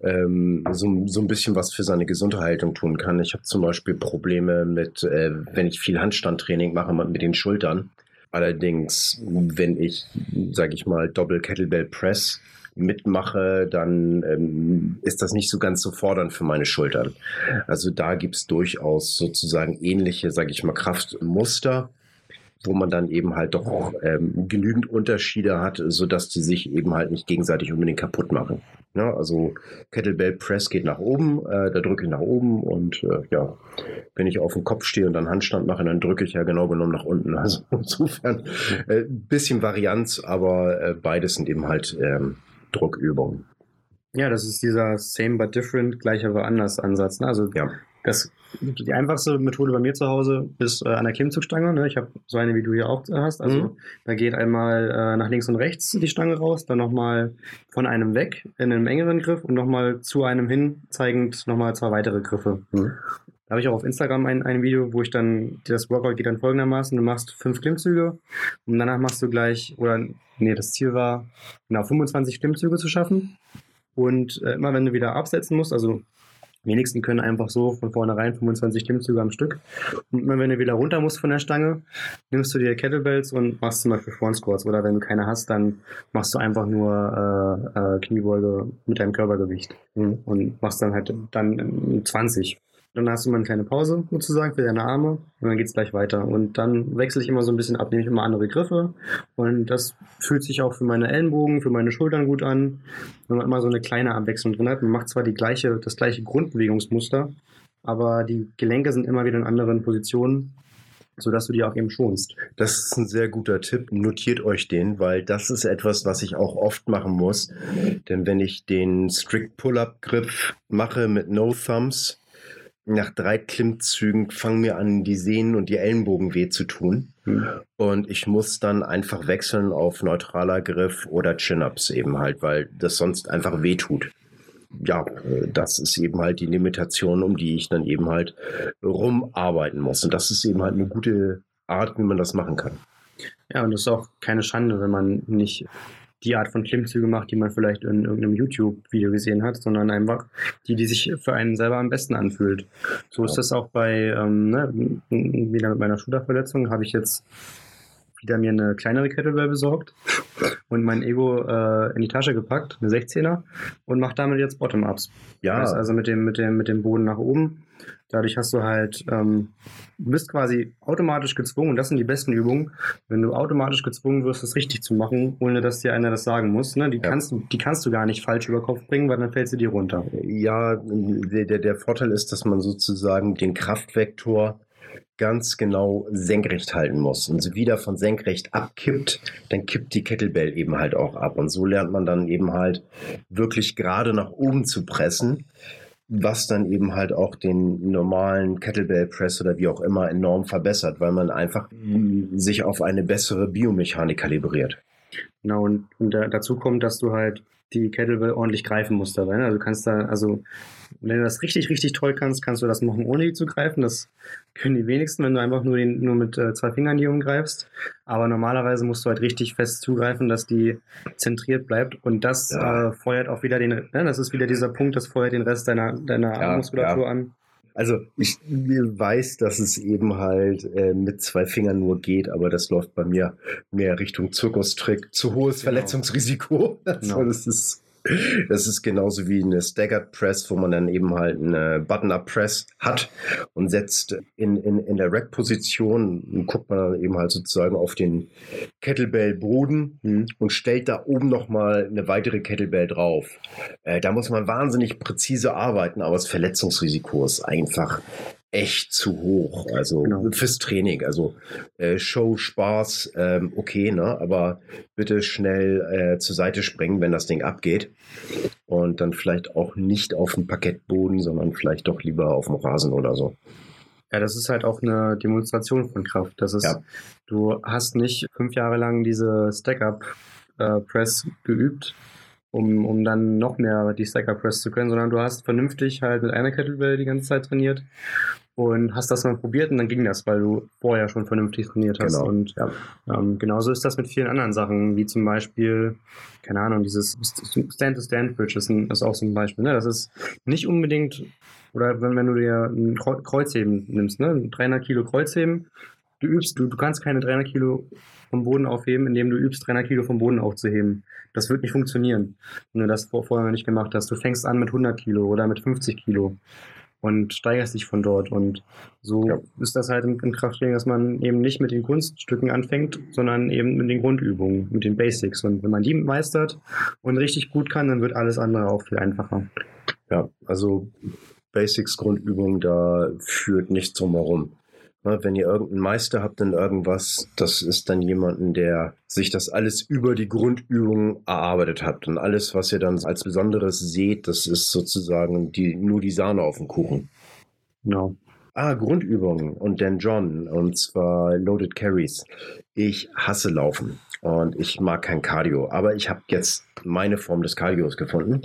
ähm, so, so ein bisschen was für seine Gesundheitshaltung tun kann. Ich habe zum Beispiel Probleme mit, äh, wenn ich viel Handstandtraining mache mit den Schultern. Allerdings, wenn ich, sag ich mal, Doppel Kettlebell Press mitmache, dann ähm, ist das nicht so ganz so fordernd für meine Schultern. Also da gibt es durchaus sozusagen ähnliche, sage ich mal, Kraftmuster wo man dann eben halt doch auch ähm, genügend Unterschiede hat, sodass die sich eben halt nicht gegenseitig unbedingt kaputt machen. Ja, also Kettlebell Press geht nach oben, äh, da drücke ich nach oben und äh, ja, wenn ich auf dem Kopf stehe und dann Handstand mache, dann drücke ich ja genau genommen nach unten. (laughs) Also insofern äh, bisschen Varianz, aber äh, beides sind eben halt ähm, Druckübungen. Ja, das ist dieser Same but Different, gleich aber anders Ansatz. Ne? Also ja. Das die einfachste Methode bei mir zu Hause ist äh, an der Klimmzugstange. Ne? Ich habe so eine, wie du hier auch hast. Also mhm. da geht einmal äh, nach links und rechts die Stange raus, dann nochmal von einem weg in einem engeren Griff und nochmal zu einem hin, zeigend nochmal zwei weitere Griffe. Mhm. Da habe ich auch auf Instagram ein, ein Video, wo ich dann, das Workout geht dann folgendermaßen, du machst fünf Klimmzüge und danach machst du gleich, oder nee, das Ziel war, genau 25 Klimmzüge zu schaffen. Und äh, immer wenn du wieder absetzen musst, also wenigsten können einfach so von vornherein 25 Klimmzüge am Stück. Und wenn du wieder runter musst von der Stange, nimmst du dir Kettlebells und machst zum Beispiel Front Squats. Oder wenn du keine hast, dann machst du einfach nur äh, äh, Kniebeuge mit deinem Körpergewicht. Und machst dann halt dann 20. Dann hast du mal eine kleine Pause sozusagen für deine Arme und dann geht es gleich weiter. Und dann wechsle ich immer so ein bisschen ab, nehme ich immer andere Griffe und das fühlt sich auch für meine Ellenbogen, für meine Schultern gut an, wenn man immer so eine kleine Abwechslung drin hat. Man macht zwar die gleiche, das gleiche Grundbewegungsmuster, aber die Gelenke sind immer wieder in anderen Positionen sodass du die auch eben schonst. Das ist ein sehr guter Tipp. Notiert euch den, weil das ist etwas, was ich auch oft machen muss. Denn wenn ich den Strict Pull-Up-Griff mache mit No Thumbs, nach drei Klimmzügen fangen mir an, die Sehnen und die Ellenbogen weh zu tun. Mhm. Und ich muss dann einfach wechseln auf neutraler Griff oder Chin-Ups eben halt, weil das sonst einfach weh tut. ja, das ist eben halt die Limitation, um die ich dann eben halt rumarbeiten muss. Und das ist eben halt eine gute Art, wie man das machen kann. Ja, und das ist auch keine Schande, wenn man nicht die Art von Klimmzüge macht, die man vielleicht in irgendeinem YouTube-Video gesehen hat, sondern einfach die, die sich für einen selber am besten anfühlt. So ist das auch bei, ähm, ne, wieder mit meiner Schulterverletzung, habe ich jetzt wieder mir eine kleinere Kettlebell besorgt und mein Ego äh, in die Tasche gepackt, eine 16er, und mache damit jetzt Bottom-Ups. Ja. also mit dem, mit, dem, mit dem Boden nach oben Dadurch hast du halt, ähm, du bist quasi automatisch gezwungen, und das sind die besten Übungen, wenn du automatisch gezwungen wirst, das richtig zu machen, ohne dass dir einer das sagen muss. Ne? Die, ja. kannst, die kannst du gar nicht falsch über Kopf bringen, weil dann fällt sie dir runter. Ja, der, der Vorteil ist, dass man sozusagen den Kraftvektor ganz genau senkrecht halten muss. Und so wieder von senkrecht abkippt, dann kippt die Kettlebell eben halt auch ab. Und so lernt man dann eben halt wirklich gerade nach oben zu pressen was dann eben halt auch den normalen Kettlebell Press oder wie auch immer enorm verbessert, weil man einfach sich auf eine bessere Biomechanik kalibriert. Genau, und, und dazu kommt, dass du halt die Kettlebell ordentlich greifen musst dabei. Ne? Also du kannst da, also wenn du das richtig, richtig toll kannst, kannst du das machen, ohne die zu greifen. Das können die wenigsten, wenn du einfach nur, den, nur mit äh, zwei Fingern die umgreifst. Aber normalerweise musst du halt richtig fest zugreifen, dass die zentriert bleibt. Und das ja. äh, feuert auch wieder den, ne? das ist wieder dieser Punkt, das feuert den Rest deiner, deiner ja, Armmuskulatur ja. an. Also ich weiß, dass es eben halt äh, mit zwei Fingern nur geht, aber das läuft bei mir mehr Richtung Zirkustrick, zu hohes genau. Verletzungsrisiko. (laughs) Also genau. das ist das ist genauso wie eine Staggered Press, wo man dann eben halt eine Button-Up Press hat und setzt in, in, in der Rack-Position, guckt man dann eben halt sozusagen auf den Kettlebell-Boden mhm. und stellt da oben nochmal eine weitere Kettlebell drauf. Äh, da muss man wahnsinnig präzise arbeiten, aber das Verletzungsrisiko ist einfach echt zu hoch. Also genau. fürs Training. Also äh, Show, Spaß, ähm, okay, ne? Aber bitte schnell äh, zur Seite springen, wenn das Ding abgeht. Und dann vielleicht auch nicht auf dem Parkettboden, sondern vielleicht doch lieber auf dem Rasen oder so. Ja, das ist halt auch eine Demonstration von Kraft. Das ist, ja. du hast nicht fünf Jahre lang diese Stack-Up-Press äh, geübt, um, um dann noch mehr die Stack-Up-Press zu können, sondern du hast vernünftig halt mit einer Kettlebell die ganze Zeit trainiert und hast das mal probiert und dann ging das, weil du vorher schon vernünftig trainiert hast. Genau. Und ja, ähm, genauso ist das mit vielen anderen Sachen, wie zum Beispiel, keine Ahnung, dieses Stand-to-Stand-Bridge ist, ist, auch so ein Beispiel. Ne? Das ist nicht unbedingt, oder wenn, wenn du dir ein Kreuzheben nimmst, ne? 300 Kilo Kreuzheben, du übst, du, du kannst keine 300 Kilo vom Boden aufheben, indem du übst, 300 Kilo vom Boden aufzuheben. Das wird nicht funktionieren, wenn du das vorher nicht gemacht hast. Du fängst an mit 100 Kilo oder mit 50 Kilo und steigerst dich von dort. Und so ja. ist das halt im, im Krafttraining, dass man eben nicht mit den Kunststücken anfängt, sondern eben mit den Grundübungen, mit den Basics. Und wenn man die meistert und richtig gut kann, dann wird alles andere auch viel einfacher. Ja, also Basics, Grundübungen, da führt nichts drumherum. Ne, wenn ihr irgendeinen Meister habt in irgendwas, das ist dann jemanden, der sich das alles über die Grundübung erarbeitet hat. Und alles, was ihr dann als Besonderes seht, das ist sozusagen die, nur die Sahne auf dem Kuchen. Genau. Ah, Grundübungen und Dan John und zwar Loaded Carries. Ich hasse Laufen und ich mag kein Cardio, aber ich habe jetzt meine Form des Cardios gefunden.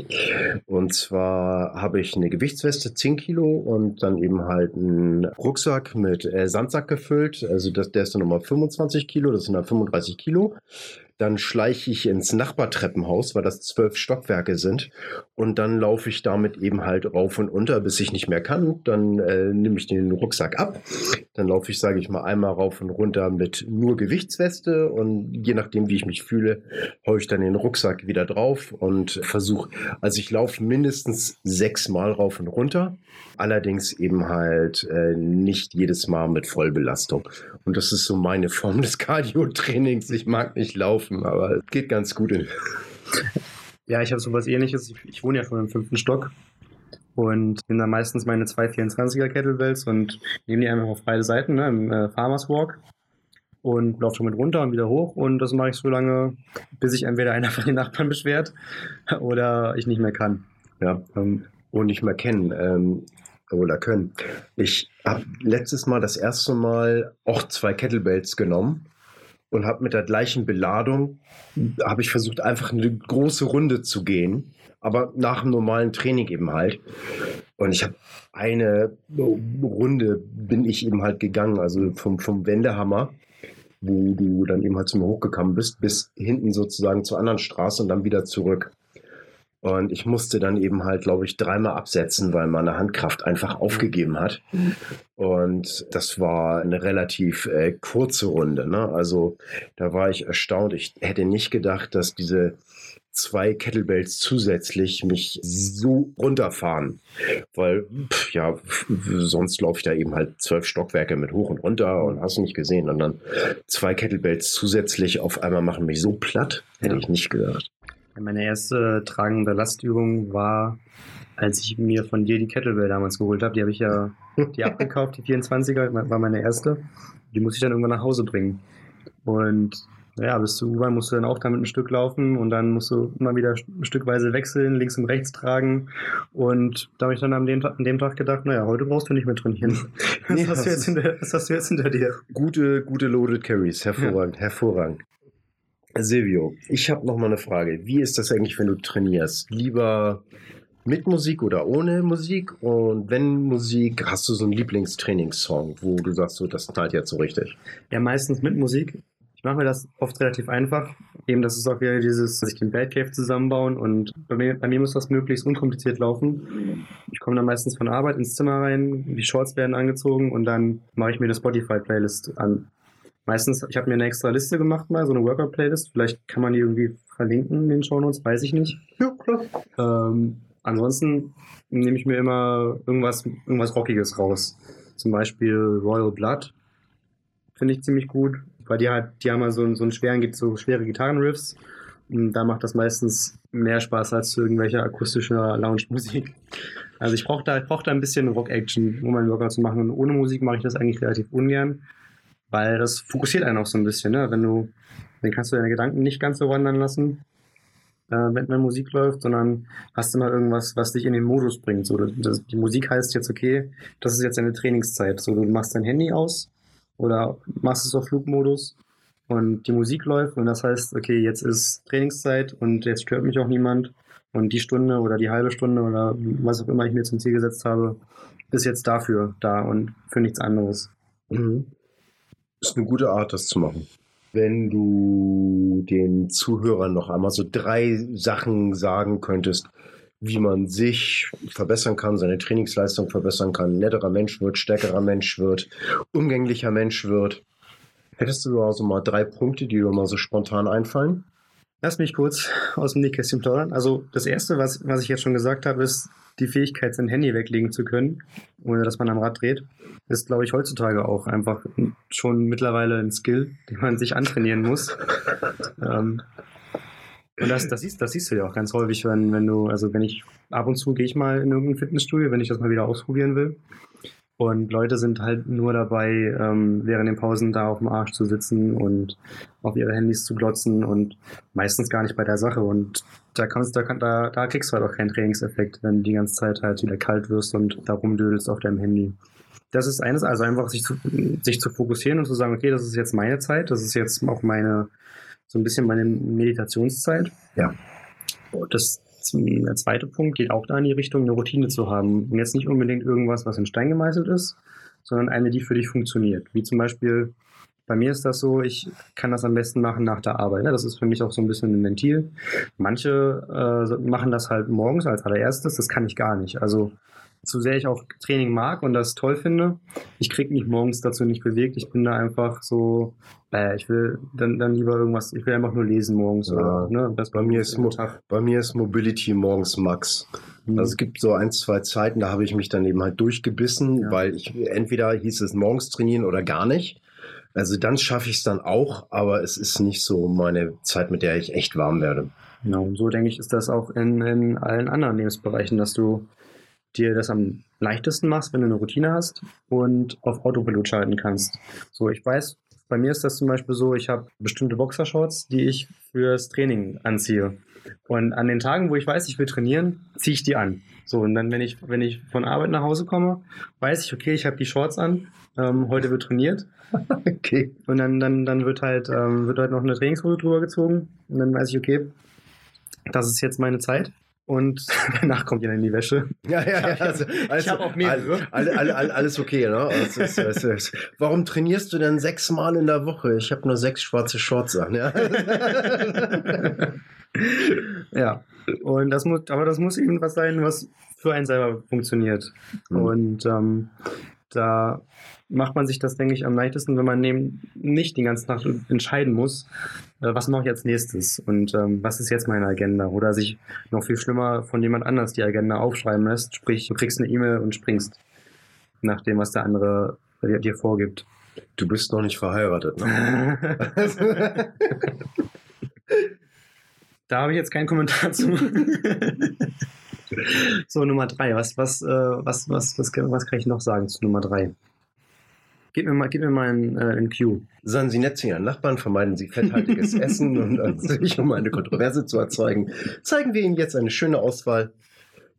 Und zwar habe ich eine Gewichtsweste 10 Kilo und dann eben halt einen Rucksack mit äh, Sandsack gefüllt. Also das, der ist dann nochmal 25 Kilo, das sind dann 35 Kilo. Dann schleiche ich ins Nachbartreppenhaus, weil das zwölf Stockwerke sind. Und dann laufe ich damit eben halt rauf und unter, bis ich nicht mehr kann. Dann äh, nehme ich den Rucksack ab. Dann laufe ich, sage ich mal, einmal rauf und runter mit nur Gewichtsweste. Und je nachdem, wie ich mich fühle, haue ich dann den Rucksack wieder drauf und versuche, also ich laufe mindestens sechs Mal rauf und runter. Allerdings eben halt äh, nicht jedes Mal mit Vollbelastung. Und das ist so meine Form des Cardio-Trainings. Ich mag nicht laufen laufen, aber es geht ganz gut. (laughs) Ja, ich habe sowas ähnliches. Ich, ich, wohne ja schon im fünften Stock und nehme da meistens meine 224er Kettlebells und nehme die einfach auf beide Seiten ne, im äh, Farmers Walk und laufe schon mit runter und wieder hoch und das mache ich so lange, bis sich entweder einer von den Nachbarn beschwert oder ich nicht mehr kann. Ja, ähm, und nicht mehr kennen. Ähm, oder können. Ich habe letztes Mal das erste Mal auch zwei Kettlebells genommen und habe mit der gleichen Beladung, habe ich versucht, einfach eine große Runde zu gehen, aber nach dem normalen Training eben halt. Und ich habe eine Runde bin ich eben halt gegangen, also vom, vom Wendehammer, wo du dann eben halt zu mir hochgekommen bist, bis hinten sozusagen zur anderen Straße und dann wieder zurück. Und ich musste dann eben halt, glaube ich, dreimal absetzen, weil meine Handkraft einfach aufgegeben hat. Und das war eine relativ äh, kurze Runde. Ne? Also da war ich erstaunt. Ich hätte nicht gedacht, dass diese zwei Kettlebells zusätzlich mich so runterfahren. Weil, pff, ja, sonst laufe ich da eben halt zwölf Stockwerke mit hoch und runter und hast du nicht gesehen. Und dann zwei Kettlebells zusätzlich auf einmal machen mich so platt, hätte ja. ich nicht gedacht. Meine erste tragende Lastübung war, als ich mir von dir die Kettlebell damals geholt habe. Die habe ich ja die abgekauft, die 24er, war meine erste. Die muss ich dann irgendwann nach Hause bringen. Und ja, bis zur U-Bahn musst du dann auch damit ein Stück laufen und dann musst du immer wieder stückweise wechseln, links und rechts tragen. Und da habe ich dann an dem, an dem Tag gedacht, naja, heute brauchst du nicht mehr trainieren. (laughs) Was, nee, hast, du jetzt hinter, was hast du jetzt hinter dir? Gute, gute Loaded Carries, hervorragend, ja. hervorragend. Silvio, ich habe noch mal eine Frage. Wie ist das eigentlich, wenn du trainierst? Lieber mit Musik oder ohne Musik? Und wenn Musik, hast du so einen Lieblingstrainingssong, wo du sagst, so, das knallt jetzt so richtig? Ja, meistens mit Musik. Ich mache mir das oft relativ einfach. Eben, das ist auch wieder dieses, sich den Batcave zusammenbauen und bei mir, bei mir muss das möglichst unkompliziert laufen. Ich komme dann meistens von Arbeit ins Zimmer rein, die Shorts werden angezogen und dann mache ich mir eine Spotify-Playlist an. Meistens, ich habe mir eine extra Liste gemacht mal, so eine Workout-Playlist. Vielleicht kann man die irgendwie verlinken in den Show Notes, weiß ich nicht. Ja, klar. Ähm, ansonsten nehme ich mir immer irgendwas, irgendwas Rockiges raus. Zum Beispiel Royal Blood. Finde ich ziemlich gut. Weil die halt, die haben ja so, so einen schweren, so schwere Gitarrenriffs. Und da macht das meistens mehr Spaß als zu irgendwelcher akustischer Lounge-Musik. Also ich brauche da, brauch da ein bisschen Rock-Action, um meinen Workout zu machen. Und ohne Musik mache ich das eigentlich relativ ungern weil das fokussiert einen auch so ein bisschen. Ne? Wenn du, dann kannst du deine Gedanken nicht ganz so wandern lassen, äh, wenn, wenn Musik läuft, sondern hast immer irgendwas, was dich in den Modus bringt. So, das, die Musik heißt jetzt, okay, das ist jetzt deine Trainingszeit. So, du machst dein Handy aus oder machst es auf Flugmodus und die Musik läuft und das heißt, okay, jetzt ist Trainingszeit und jetzt stört mich auch niemand und die Stunde oder die halbe Stunde oder was auch immer ich mir zum Ziel gesetzt habe, ist jetzt dafür da und für nichts anderes. Mhm ist eine gute Art, das zu machen. Wenn du den Zuhörern noch einmal so drei Sachen sagen könntest, wie man sich verbessern kann, seine Trainingsleistung verbessern kann, netterer Mensch wird, stärkerer Mensch wird, umgänglicher Mensch wird. Hättest du also mal drei Punkte, die dir mal so spontan einfallen? Lass mich kurz aus dem Nähkästchen plaudern. Also das Erste, was, was ich jetzt schon gesagt habe, ist die Fähigkeit, sein Handy weglegen zu können, ohne dass man am Rad dreht. Ist, glaube ich, heutzutage auch einfach schon mittlerweile ein Skill, den man sich antrainieren muss. (laughs) ähm, und das, das, siehst, das siehst du ja auch ganz häufig, wenn, wenn du, also wenn ich ab und zu gehe ich mal in irgendein Fitnessstudio, wenn ich das mal wieder ausprobieren will. Und Leute sind halt nur dabei, ähm, während den Pausen da auf dem Arsch zu sitzen und auf ihre Handys zu glotzen und meistens gar nicht bei der Sache. Und da kannst, da, kann, da, da kriegst du halt auch keinen Trainingseffekt, wenn du die ganze Zeit halt wieder kalt wirst und da rumdödelst auf deinem Handy. Das ist eines, also einfach sich zu, sich zu fokussieren und zu sagen, okay, das ist jetzt meine Zeit, das ist jetzt auch meine, so ein bisschen meine Meditationszeit. Ja. Das der zweite Punkt geht auch da in die Richtung, eine Routine zu haben. Und jetzt nicht unbedingt irgendwas, was in Stein gemeißelt ist, sondern eine, die für dich funktioniert. Wie zum Beispiel, bei mir ist das so, ich kann das am besten machen nach der Arbeit. Ne? Das ist für mich auch so ein bisschen ein Ventil. Manche äh, machen das halt morgens als allererstes, das kann ich gar nicht. Also so sehr ich auch Training mag und das toll finde, ich kriege mich morgens dazu nicht bewegt. Ich bin da einfach so, äh, ich will dann, dann lieber irgendwas, ich will einfach nur lesen morgens. Ja. Oder, ne, das bei, mir ist bei mir ist Mobility morgens Max. Mhm. Also es gibt so ein, zwei Zeiten, da habe ich mich dann eben halt durchgebissen, ja. weil ich entweder hieß es morgens trainieren oder gar nicht. Also dann schaffe ich es dann auch, aber es ist nicht so meine Zeit, mit der ich echt warm werde. Genau, und so denke ich, ist das auch in, in allen anderen Lebensbereichen, dass du dir das am leichtesten machst, wenn du eine Routine hast und auf Autopilot schalten kannst. So, ich weiß, bei mir ist das zum Beispiel so, ich habe bestimmte Boxershorts, die ich fürs Training anziehe. Und an den Tagen, wo ich weiß, ich will trainieren, ziehe ich die an. So, und dann, wenn ich, wenn ich von Arbeit nach Hause komme, weiß ich, okay, ich habe die Shorts an ähm, heute wird trainiert. (laughs) Okay. Und dann, dann, dann wird halt, ähm, wird halt noch eine Trainingshose drüber gezogen. Und dann weiß ich, okay, das ist jetzt meine Zeit. Und (laughs) danach kommt ihr dann in die Wäsche. (laughs) Ja, ja, ja. Also, ich hab auch mehrere. all- all- all- alles okay, ne? Also, ist- es ist- Warum trainierst du denn sechsmal in der Woche? Ich habe nur sechs schwarze Shorts an, ja. (laughs) ja. Und das muss, aber das muss eben was sein, was für einen selber funktioniert. Mhm. Und ähm, da macht man sich das, denke ich, am leichtesten, wenn man eben nicht den ganzen Tag entscheiden muss, äh, was mache ich als nächstes und ähm, was ist jetzt meine Agenda. Oder sich noch viel schlimmer von jemand anders die Agenda aufschreiben lässt. Sprich, du kriegst eine E-Mail und springst nach dem, was der andere dir, dir vorgibt. Du bist noch nicht verheiratet, ne? (laughs) Da habe ich jetzt keinen Kommentar zu. (laughs) (laughs) so, Nummer drei. Was, was, äh, was, was, was, was kann ich noch sagen zu Nummer drei? Gib mir mal, gib mir mal ein, äh, ein Q. Seien Sie nett zu Ihren Nachbarn, vermeiden Sie fetthaltiges (laughs) Essen und an sich, um eine Kontroverse zu erzeugen, zeigen wir Ihnen jetzt eine schöne Auswahl.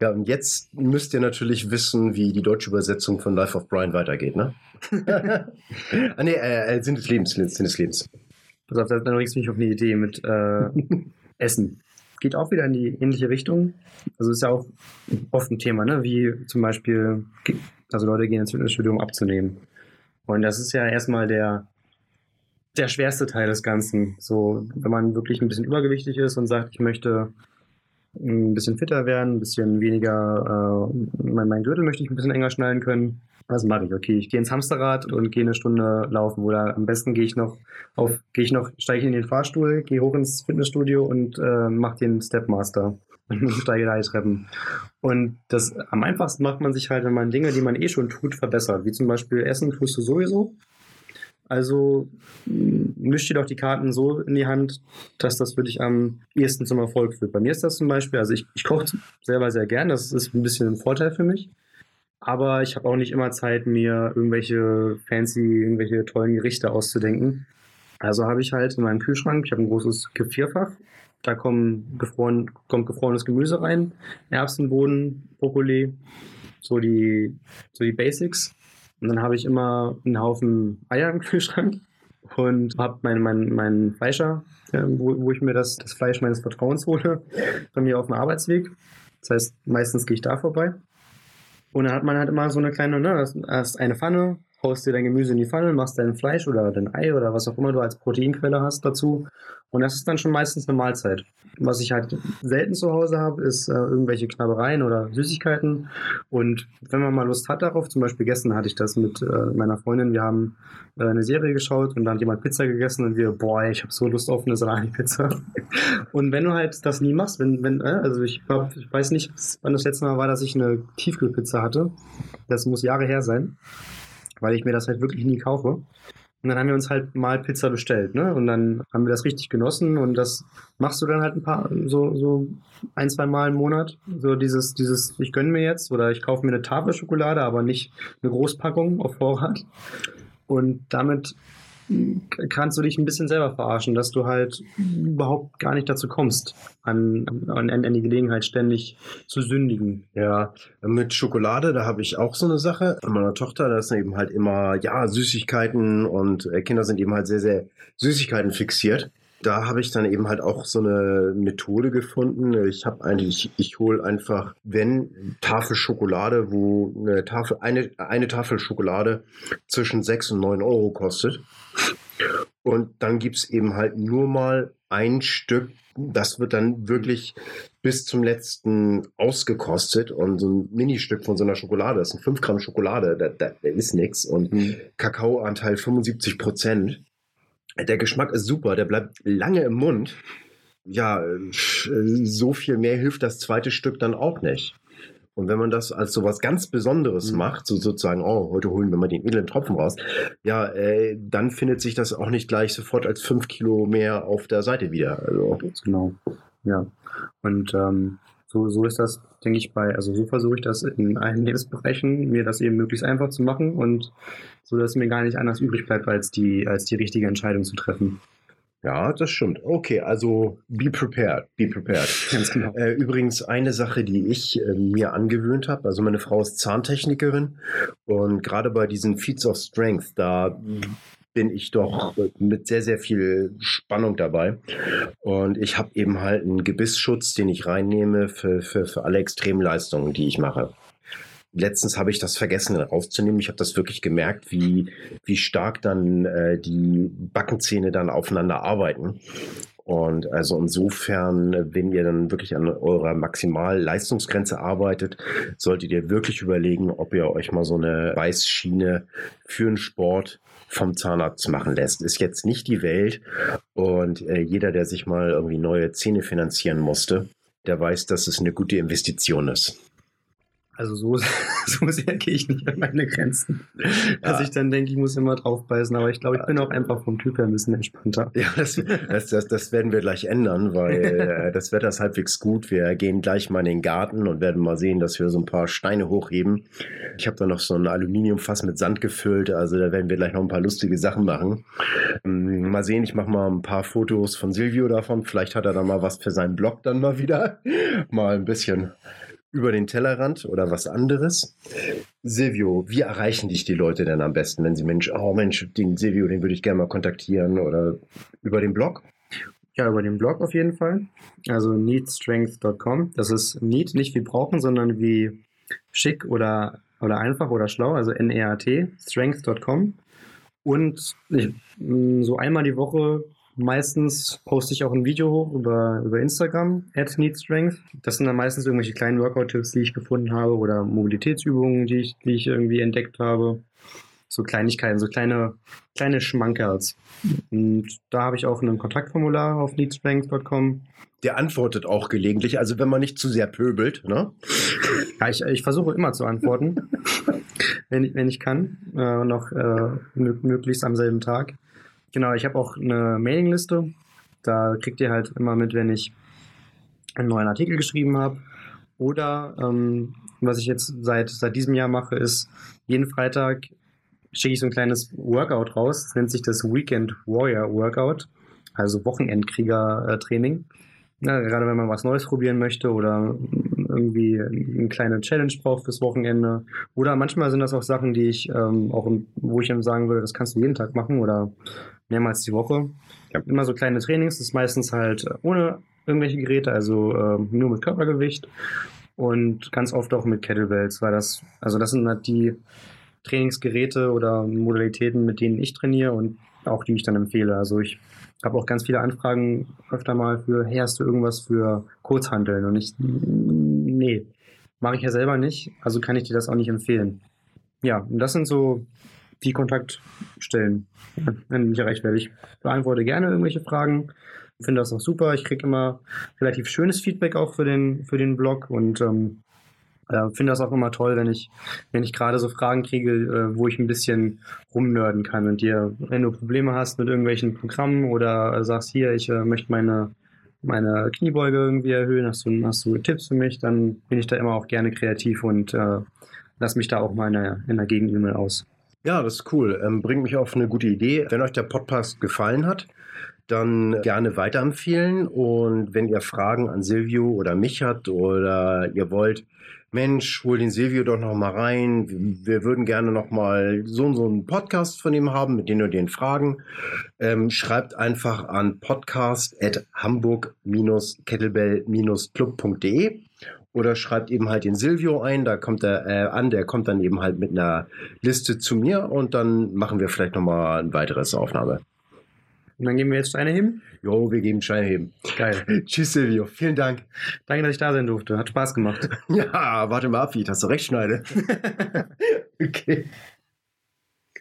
Ja, und jetzt müsst ihr natürlich wissen, wie die deutsche Übersetzung von Life of Brian weitergeht, ne? (laughs) ah, nee, äh, äh, Sinn des Lebens, Sinn des Lebens. Pass auf, dann bringst du mich auf eine Idee mit äh, Essen. Geht auch wieder in die ähnliche Richtung. Also ist ja auch oft ein Thema, ne? Wie zum Beispiel, also Leute gehen ins Fitnessstudio, um abzunehmen. Und das ist ja erstmal der, der schwerste Teil des Ganzen. So, wenn man wirklich ein bisschen übergewichtig ist und sagt, ich möchte ein bisschen fitter werden, ein bisschen weniger, äh, mein, mein Gürtel möchte ich ein bisschen enger schnallen können. Was mache ich? Okay, ich gehe ins Hamsterrad und gehe eine Stunde laufen. Oder am besten gehe ich noch auf, gehe ich noch, steige in den Fahrstuhl, gehe hoch ins Fitnessstudio und äh, mache den Stepmaster (laughs) und steige die Treppen. Und das am einfachsten macht man sich halt, wenn man Dinge, die man eh schon tut, verbessert. Wie zum Beispiel Essen tust du sowieso. Also mh, misch dir doch die Karten so in die Hand, dass das für dich am ehesten zum Erfolg führt. Bei mir ist das zum Beispiel, also ich, ich koche selber sehr gern, das ist ein bisschen ein Vorteil für mich. Aber ich habe auch nicht immer Zeit, mir irgendwelche fancy, irgendwelche tollen Gerichte auszudenken. Also habe ich halt in meinem Kühlschrank, ich habe ein großes Gefrierfach, da kommen gefroren, kommt gefrorenes Gemüse rein, Erbsen, Bohnen, Brokkoli, so die, so die Basics. Und dann habe ich immer einen Haufen Eier im (laughs) Kühlschrank und habe meinen mein, mein Fleischer, äh, wo, wo ich mir das, das Fleisch meines Vertrauens hole, bei mir auf dem Arbeitsweg. Das heißt, meistens gehe ich da vorbei. Und dann hat man halt immer so eine kleine, ne, das- erst eine Pfanne, haust dir dein Gemüse in die Pfanne, machst dein Fleisch oder dein Ei oder was auch immer du als Proteinquelle hast dazu. Und das ist dann schon meistens eine Mahlzeit. Was ich halt selten zu Hause habe, ist äh, irgendwelche Knabbereien oder Süßigkeiten. Und wenn man mal Lust hat darauf, zum Beispiel gestern hatte ich das mit äh, meiner Freundin, wir haben äh, eine Serie geschaut und da hat jemand Pizza gegessen und wir, boah, ich habe so Lust auf eine Salami-Pizza. (laughs) und wenn du halt das nie machst, wenn, wenn, äh, also ich, hab, ich weiß nicht, wann das letzte Mal war, dass ich eine Tiefkühlpizza hatte. Das muss Jahre her sein, weil ich mir das halt wirklich nie kaufe. Und dann haben wir uns halt mal Pizza bestellt, ne? Und dann haben wir das richtig genossen und das machst du dann halt ein paar, so, so ein, zwei Mal im Monat. So dieses, dieses, ich gönne mir jetzt oder ich kaufe mir eine Tafel Schokolade, aber nicht eine Großpackung auf Vorrat. Und damit kannst du dich ein bisschen selber verarschen, dass du halt überhaupt gar nicht dazu kommst, an, an, an die Gelegenheit ständig zu sündigen. Ja, mit Schokolade, da habe ich auch so eine Sache. An meiner Tochter, da ist eben halt immer, ja, Süßigkeiten und äh, Kinder sind eben halt sehr, sehr Süßigkeiten fixiert. Da habe ich dann eben halt auch so eine Methode gefunden. Ich habe eigentlich, ich hole einfach, wenn Tafel Schokolade, wo eine Tafel, eine, eine Tafel Schokolade zwischen 6 und 9 Euro kostet. Und dann gibt es eben halt nur mal ein Stück, das wird dann wirklich bis zum letzten ausgekostet und so ein Ministück von so einer Schokolade, das sind 5 Gramm Schokolade, da, da, ist nichts und Kakaoanteil 75 Prozent. Der Geschmack ist super, der bleibt lange im Mund. Ja, so viel mehr hilft das zweite Stück dann auch nicht. Und wenn man das als so was ganz Besonderes Mhm. macht, so sozusagen, oh, heute holen wir mal den edlen Tropfen raus, ja, äh, dann findet sich das auch nicht gleich sofort als 5 Kilo mehr auf der Seite wieder. Also, genau. Ja. Und ähm, so, so ist das, denke ich, bei, also so versuche ich das in allen Lebensbereichen, mir das eben möglichst einfach zu machen und so, dass mir gar nicht anders übrig bleibt, als die, als die richtige Entscheidung zu treffen. Ja, das stimmt. Okay, also be prepared, be prepared. (laughs) Ganz genau. Äh, übrigens eine Sache, die ich äh, mir angewöhnt habe, also meine Frau ist Zahntechnikerin und gerade bei diesen Feats of Strength, da bin ich doch mit sehr, sehr viel Spannung dabei. Und ich habe eben halt einen Gebissschutz, den ich reinnehme für, für, für alle Extremleistungen, die ich mache. Letztens habe ich das vergessen rauszunehmen. Ich habe das wirklich gemerkt, wie, wie stark dann äh, die Backenzähne dann aufeinander arbeiten. Und also insofern, wenn ihr dann wirklich an eurer Maximalleistungsgrenze arbeitet, solltet ihr wirklich überlegen, ob ihr euch mal so eine Weißschiene für einen Sport vom Zahnarzt machen lässt. Ist jetzt nicht die Welt. Und äh, jeder, der sich mal irgendwie neue Zähne finanzieren musste, der weiß, dass es eine gute Investition ist. Also so, (laughs) so sehr gehe ich nicht an meine Grenzen. Dass Ja. ich dann denke, ich muss immer drauf beißen. Aber ich glaube, ich bin auch einfach vom Typ her ein bisschen entspannter. Ja, das, das, das, das werden wir gleich ändern, weil (laughs) äh, das Wetter ist halbwegs gut. Wir gehen gleich mal in den Garten und werden mal sehen, dass wir so ein paar Steine hochheben. Ich habe da noch so ein Aluminiumfass mit Sand gefüllt, also da werden wir gleich noch ein paar lustige Sachen machen. Ähm, mal sehen, ich mache mal ein paar Fotos von Silvio davon. Vielleicht hat er da mal was für seinen Blog dann mal wieder. Mal ein bisschen über den Tellerrand oder was anderes. Silvio, wie erreichen dich die Leute denn am besten, wenn sie Mensch, oh Mensch, den Silvio, den würde ich gerne mal kontaktieren oder über den Blog? Ja, über den Blog auf jeden Fall. Also needstrength.com. Das ist need, nicht wie brauchen, sondern wie schick oder, oder einfach oder schlau. Also N-E-A-T, strength.com. Und ich, so einmal die Woche meistens poste ich auch ein Video hoch über, über Instagram, at needstrength. Das sind dann meistens irgendwelche kleinen Workout-Tipps, die ich gefunden habe oder Mobilitätsübungen, die ich, die ich irgendwie entdeckt habe. So Kleinigkeiten, so kleine, kleine Schmankerls. Und da habe ich auch ein Kontaktformular auf needstrength.com. Der antwortet auch gelegentlich, also wenn man nicht zu sehr pöbelt, ne? Ja, ich, ich versuche immer zu antworten, (laughs) wenn, ich- wenn ich kann. Äh, noch äh, mö- möglichst am selben Tag. Genau, ich habe auch eine Mailingliste. Da kriegt ihr halt immer mit, wenn ich einen neuen Artikel geschrieben habe. Oder ähm, was ich jetzt seit, seit diesem Jahr mache, ist jeden Freitag schicke ich so ein kleines Workout raus. Das nennt sich das Weekend Warrior Workout, also Wochenendkrieger-Training. Ja, gerade wenn man was Neues probieren möchte oder irgendwie eine kleine Challenge braucht fürs Wochenende. Oder manchmal sind das auch Sachen, die ich ähm, auch, wo ich dann sagen würde, das kannst du jeden Tag machen oder mehrmals die Woche. Ja. Immer so kleine Trainings, das ist meistens halt ohne irgendwelche Geräte, also ähm, nur mit Körpergewicht und ganz oft auch mit Kettlebells, weil das, also das sind halt die Trainingsgeräte oder Modalitäten, mit denen ich trainiere und auch die ich dann empfehle. Also ich habe auch ganz viele Anfragen öfter mal für, hey, hast du irgendwas für Kurzhandeln? Und ich, nee, mache ich ja selber nicht, also kann ich dir das auch nicht empfehlen. Ja, und das sind so die Kontaktstellen, wenn mich erreicht werde. Ich beantworte gerne irgendwelche Fragen, finde das auch super. Ich kriege immer relativ schönes Feedback auch für den, für den Blog und ähm, äh, finde das auch immer toll, wenn ich, wenn ich gerade so Fragen kriege, äh, wo ich ein bisschen rumnörden kann und dir, wenn du Probleme hast mit irgendwelchen Programmen oder äh, sagst, hier, ich äh, möchte meine, meine Kniebeuge irgendwie erhöhen, hast du, hast du Tipps für mich, dann bin ich da immer auch gerne kreativ und äh, lass mich da auch mal in der, in der Gegend aus. Ja, das ist cool. Ähm, bringt mich auf eine gute Idee. Wenn euch der Podcast gefallen hat, dann gerne weiterempfehlen. Und wenn ihr Fragen an Silvio oder mich habt oder ihr wollt, Mensch, hol den Silvio doch noch mal rein. Wir würden gerne noch mal so und so einen Podcast von ihm haben, mit den und den Fragen. Ähm, schreibt einfach an podcast@hamburg-kettlebell-club.de oder schreibt eben halt den Silvio ein, da kommt er äh, an, der kommt dann eben halt mit einer Liste zu mir und dann machen wir vielleicht nochmal ein weiteres Aufnahme. Und dann gehen wir jetzt Steine heben. Jo, wir geben Schein heben. Geil. (laughs) Tschüss, Silvio. Vielen Dank. Danke, dass ich da sein durfte. Hat Spaß gemacht. (laughs) Ja, warte mal ab, wie ich das zurechtschneide. (laughs) okay.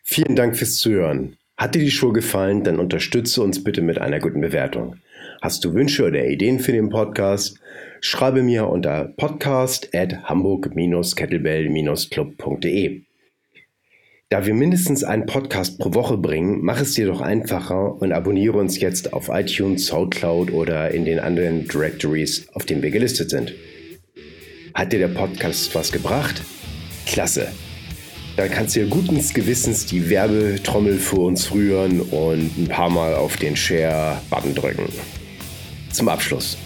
Vielen Dank fürs Zuhören. Hat dir die Show gefallen, dann unterstütze uns bitte mit einer guten Bewertung. Hast du Wünsche oder Ideen für den Podcast? Schreibe mir unter podcast at hamburg-kettlebell-club.de. Da wir mindestens einen Podcast pro Woche bringen, mach es dir doch einfacher und abonniere uns jetzt auf iTunes, Soundcloud oder in den anderen Directories, auf denen wir gelistet sind. Hat dir der Podcast was gebracht? Klasse. dann kannst du ja guten Gewissens die Werbetrommel für uns rühren und ein paar Mal auf den Share-Button drücken. Zum Abschluss.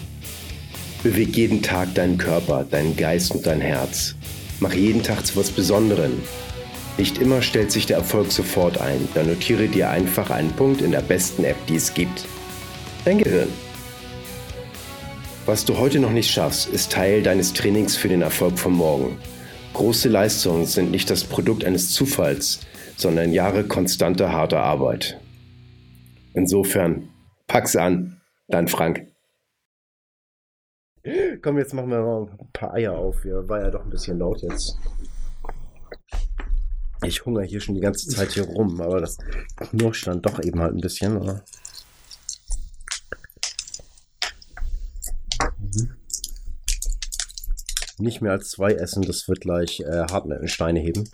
Beweg jeden Tag deinen Körper, deinen Geist und dein Herz. Mach jeden Tag zu was Besonderem. Nicht immer stellt sich der Erfolg sofort ein. Dann notiere dir einfach einen Punkt in der besten App, die es gibt. Dein Gehirn. Was du heute noch nicht schaffst, ist Teil deines Trainings für den Erfolg von morgen. Große Leistungen sind nicht das Produkt eines Zufalls, sondern Jahre konstanter harter Arbeit. Insofern, pack's an, dein Frank. Komm, jetzt machen wir mal ein paar Eier auf. Hier war ja doch ein bisschen laut jetzt. Ich hungere hier schon die ganze Zeit hier rum, aber das knirscht dann doch eben halt ein bisschen. Oder? Mhm. Nicht mehr als zwei essen, das wird gleich äh, Steine heben.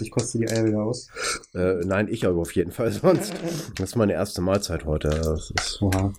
Ich koste die Eier wieder aus. Äh, nein, ich aber auf jeden Fall (laughs) sonst. Das ist meine erste Mahlzeit heute. Das ist, Oha.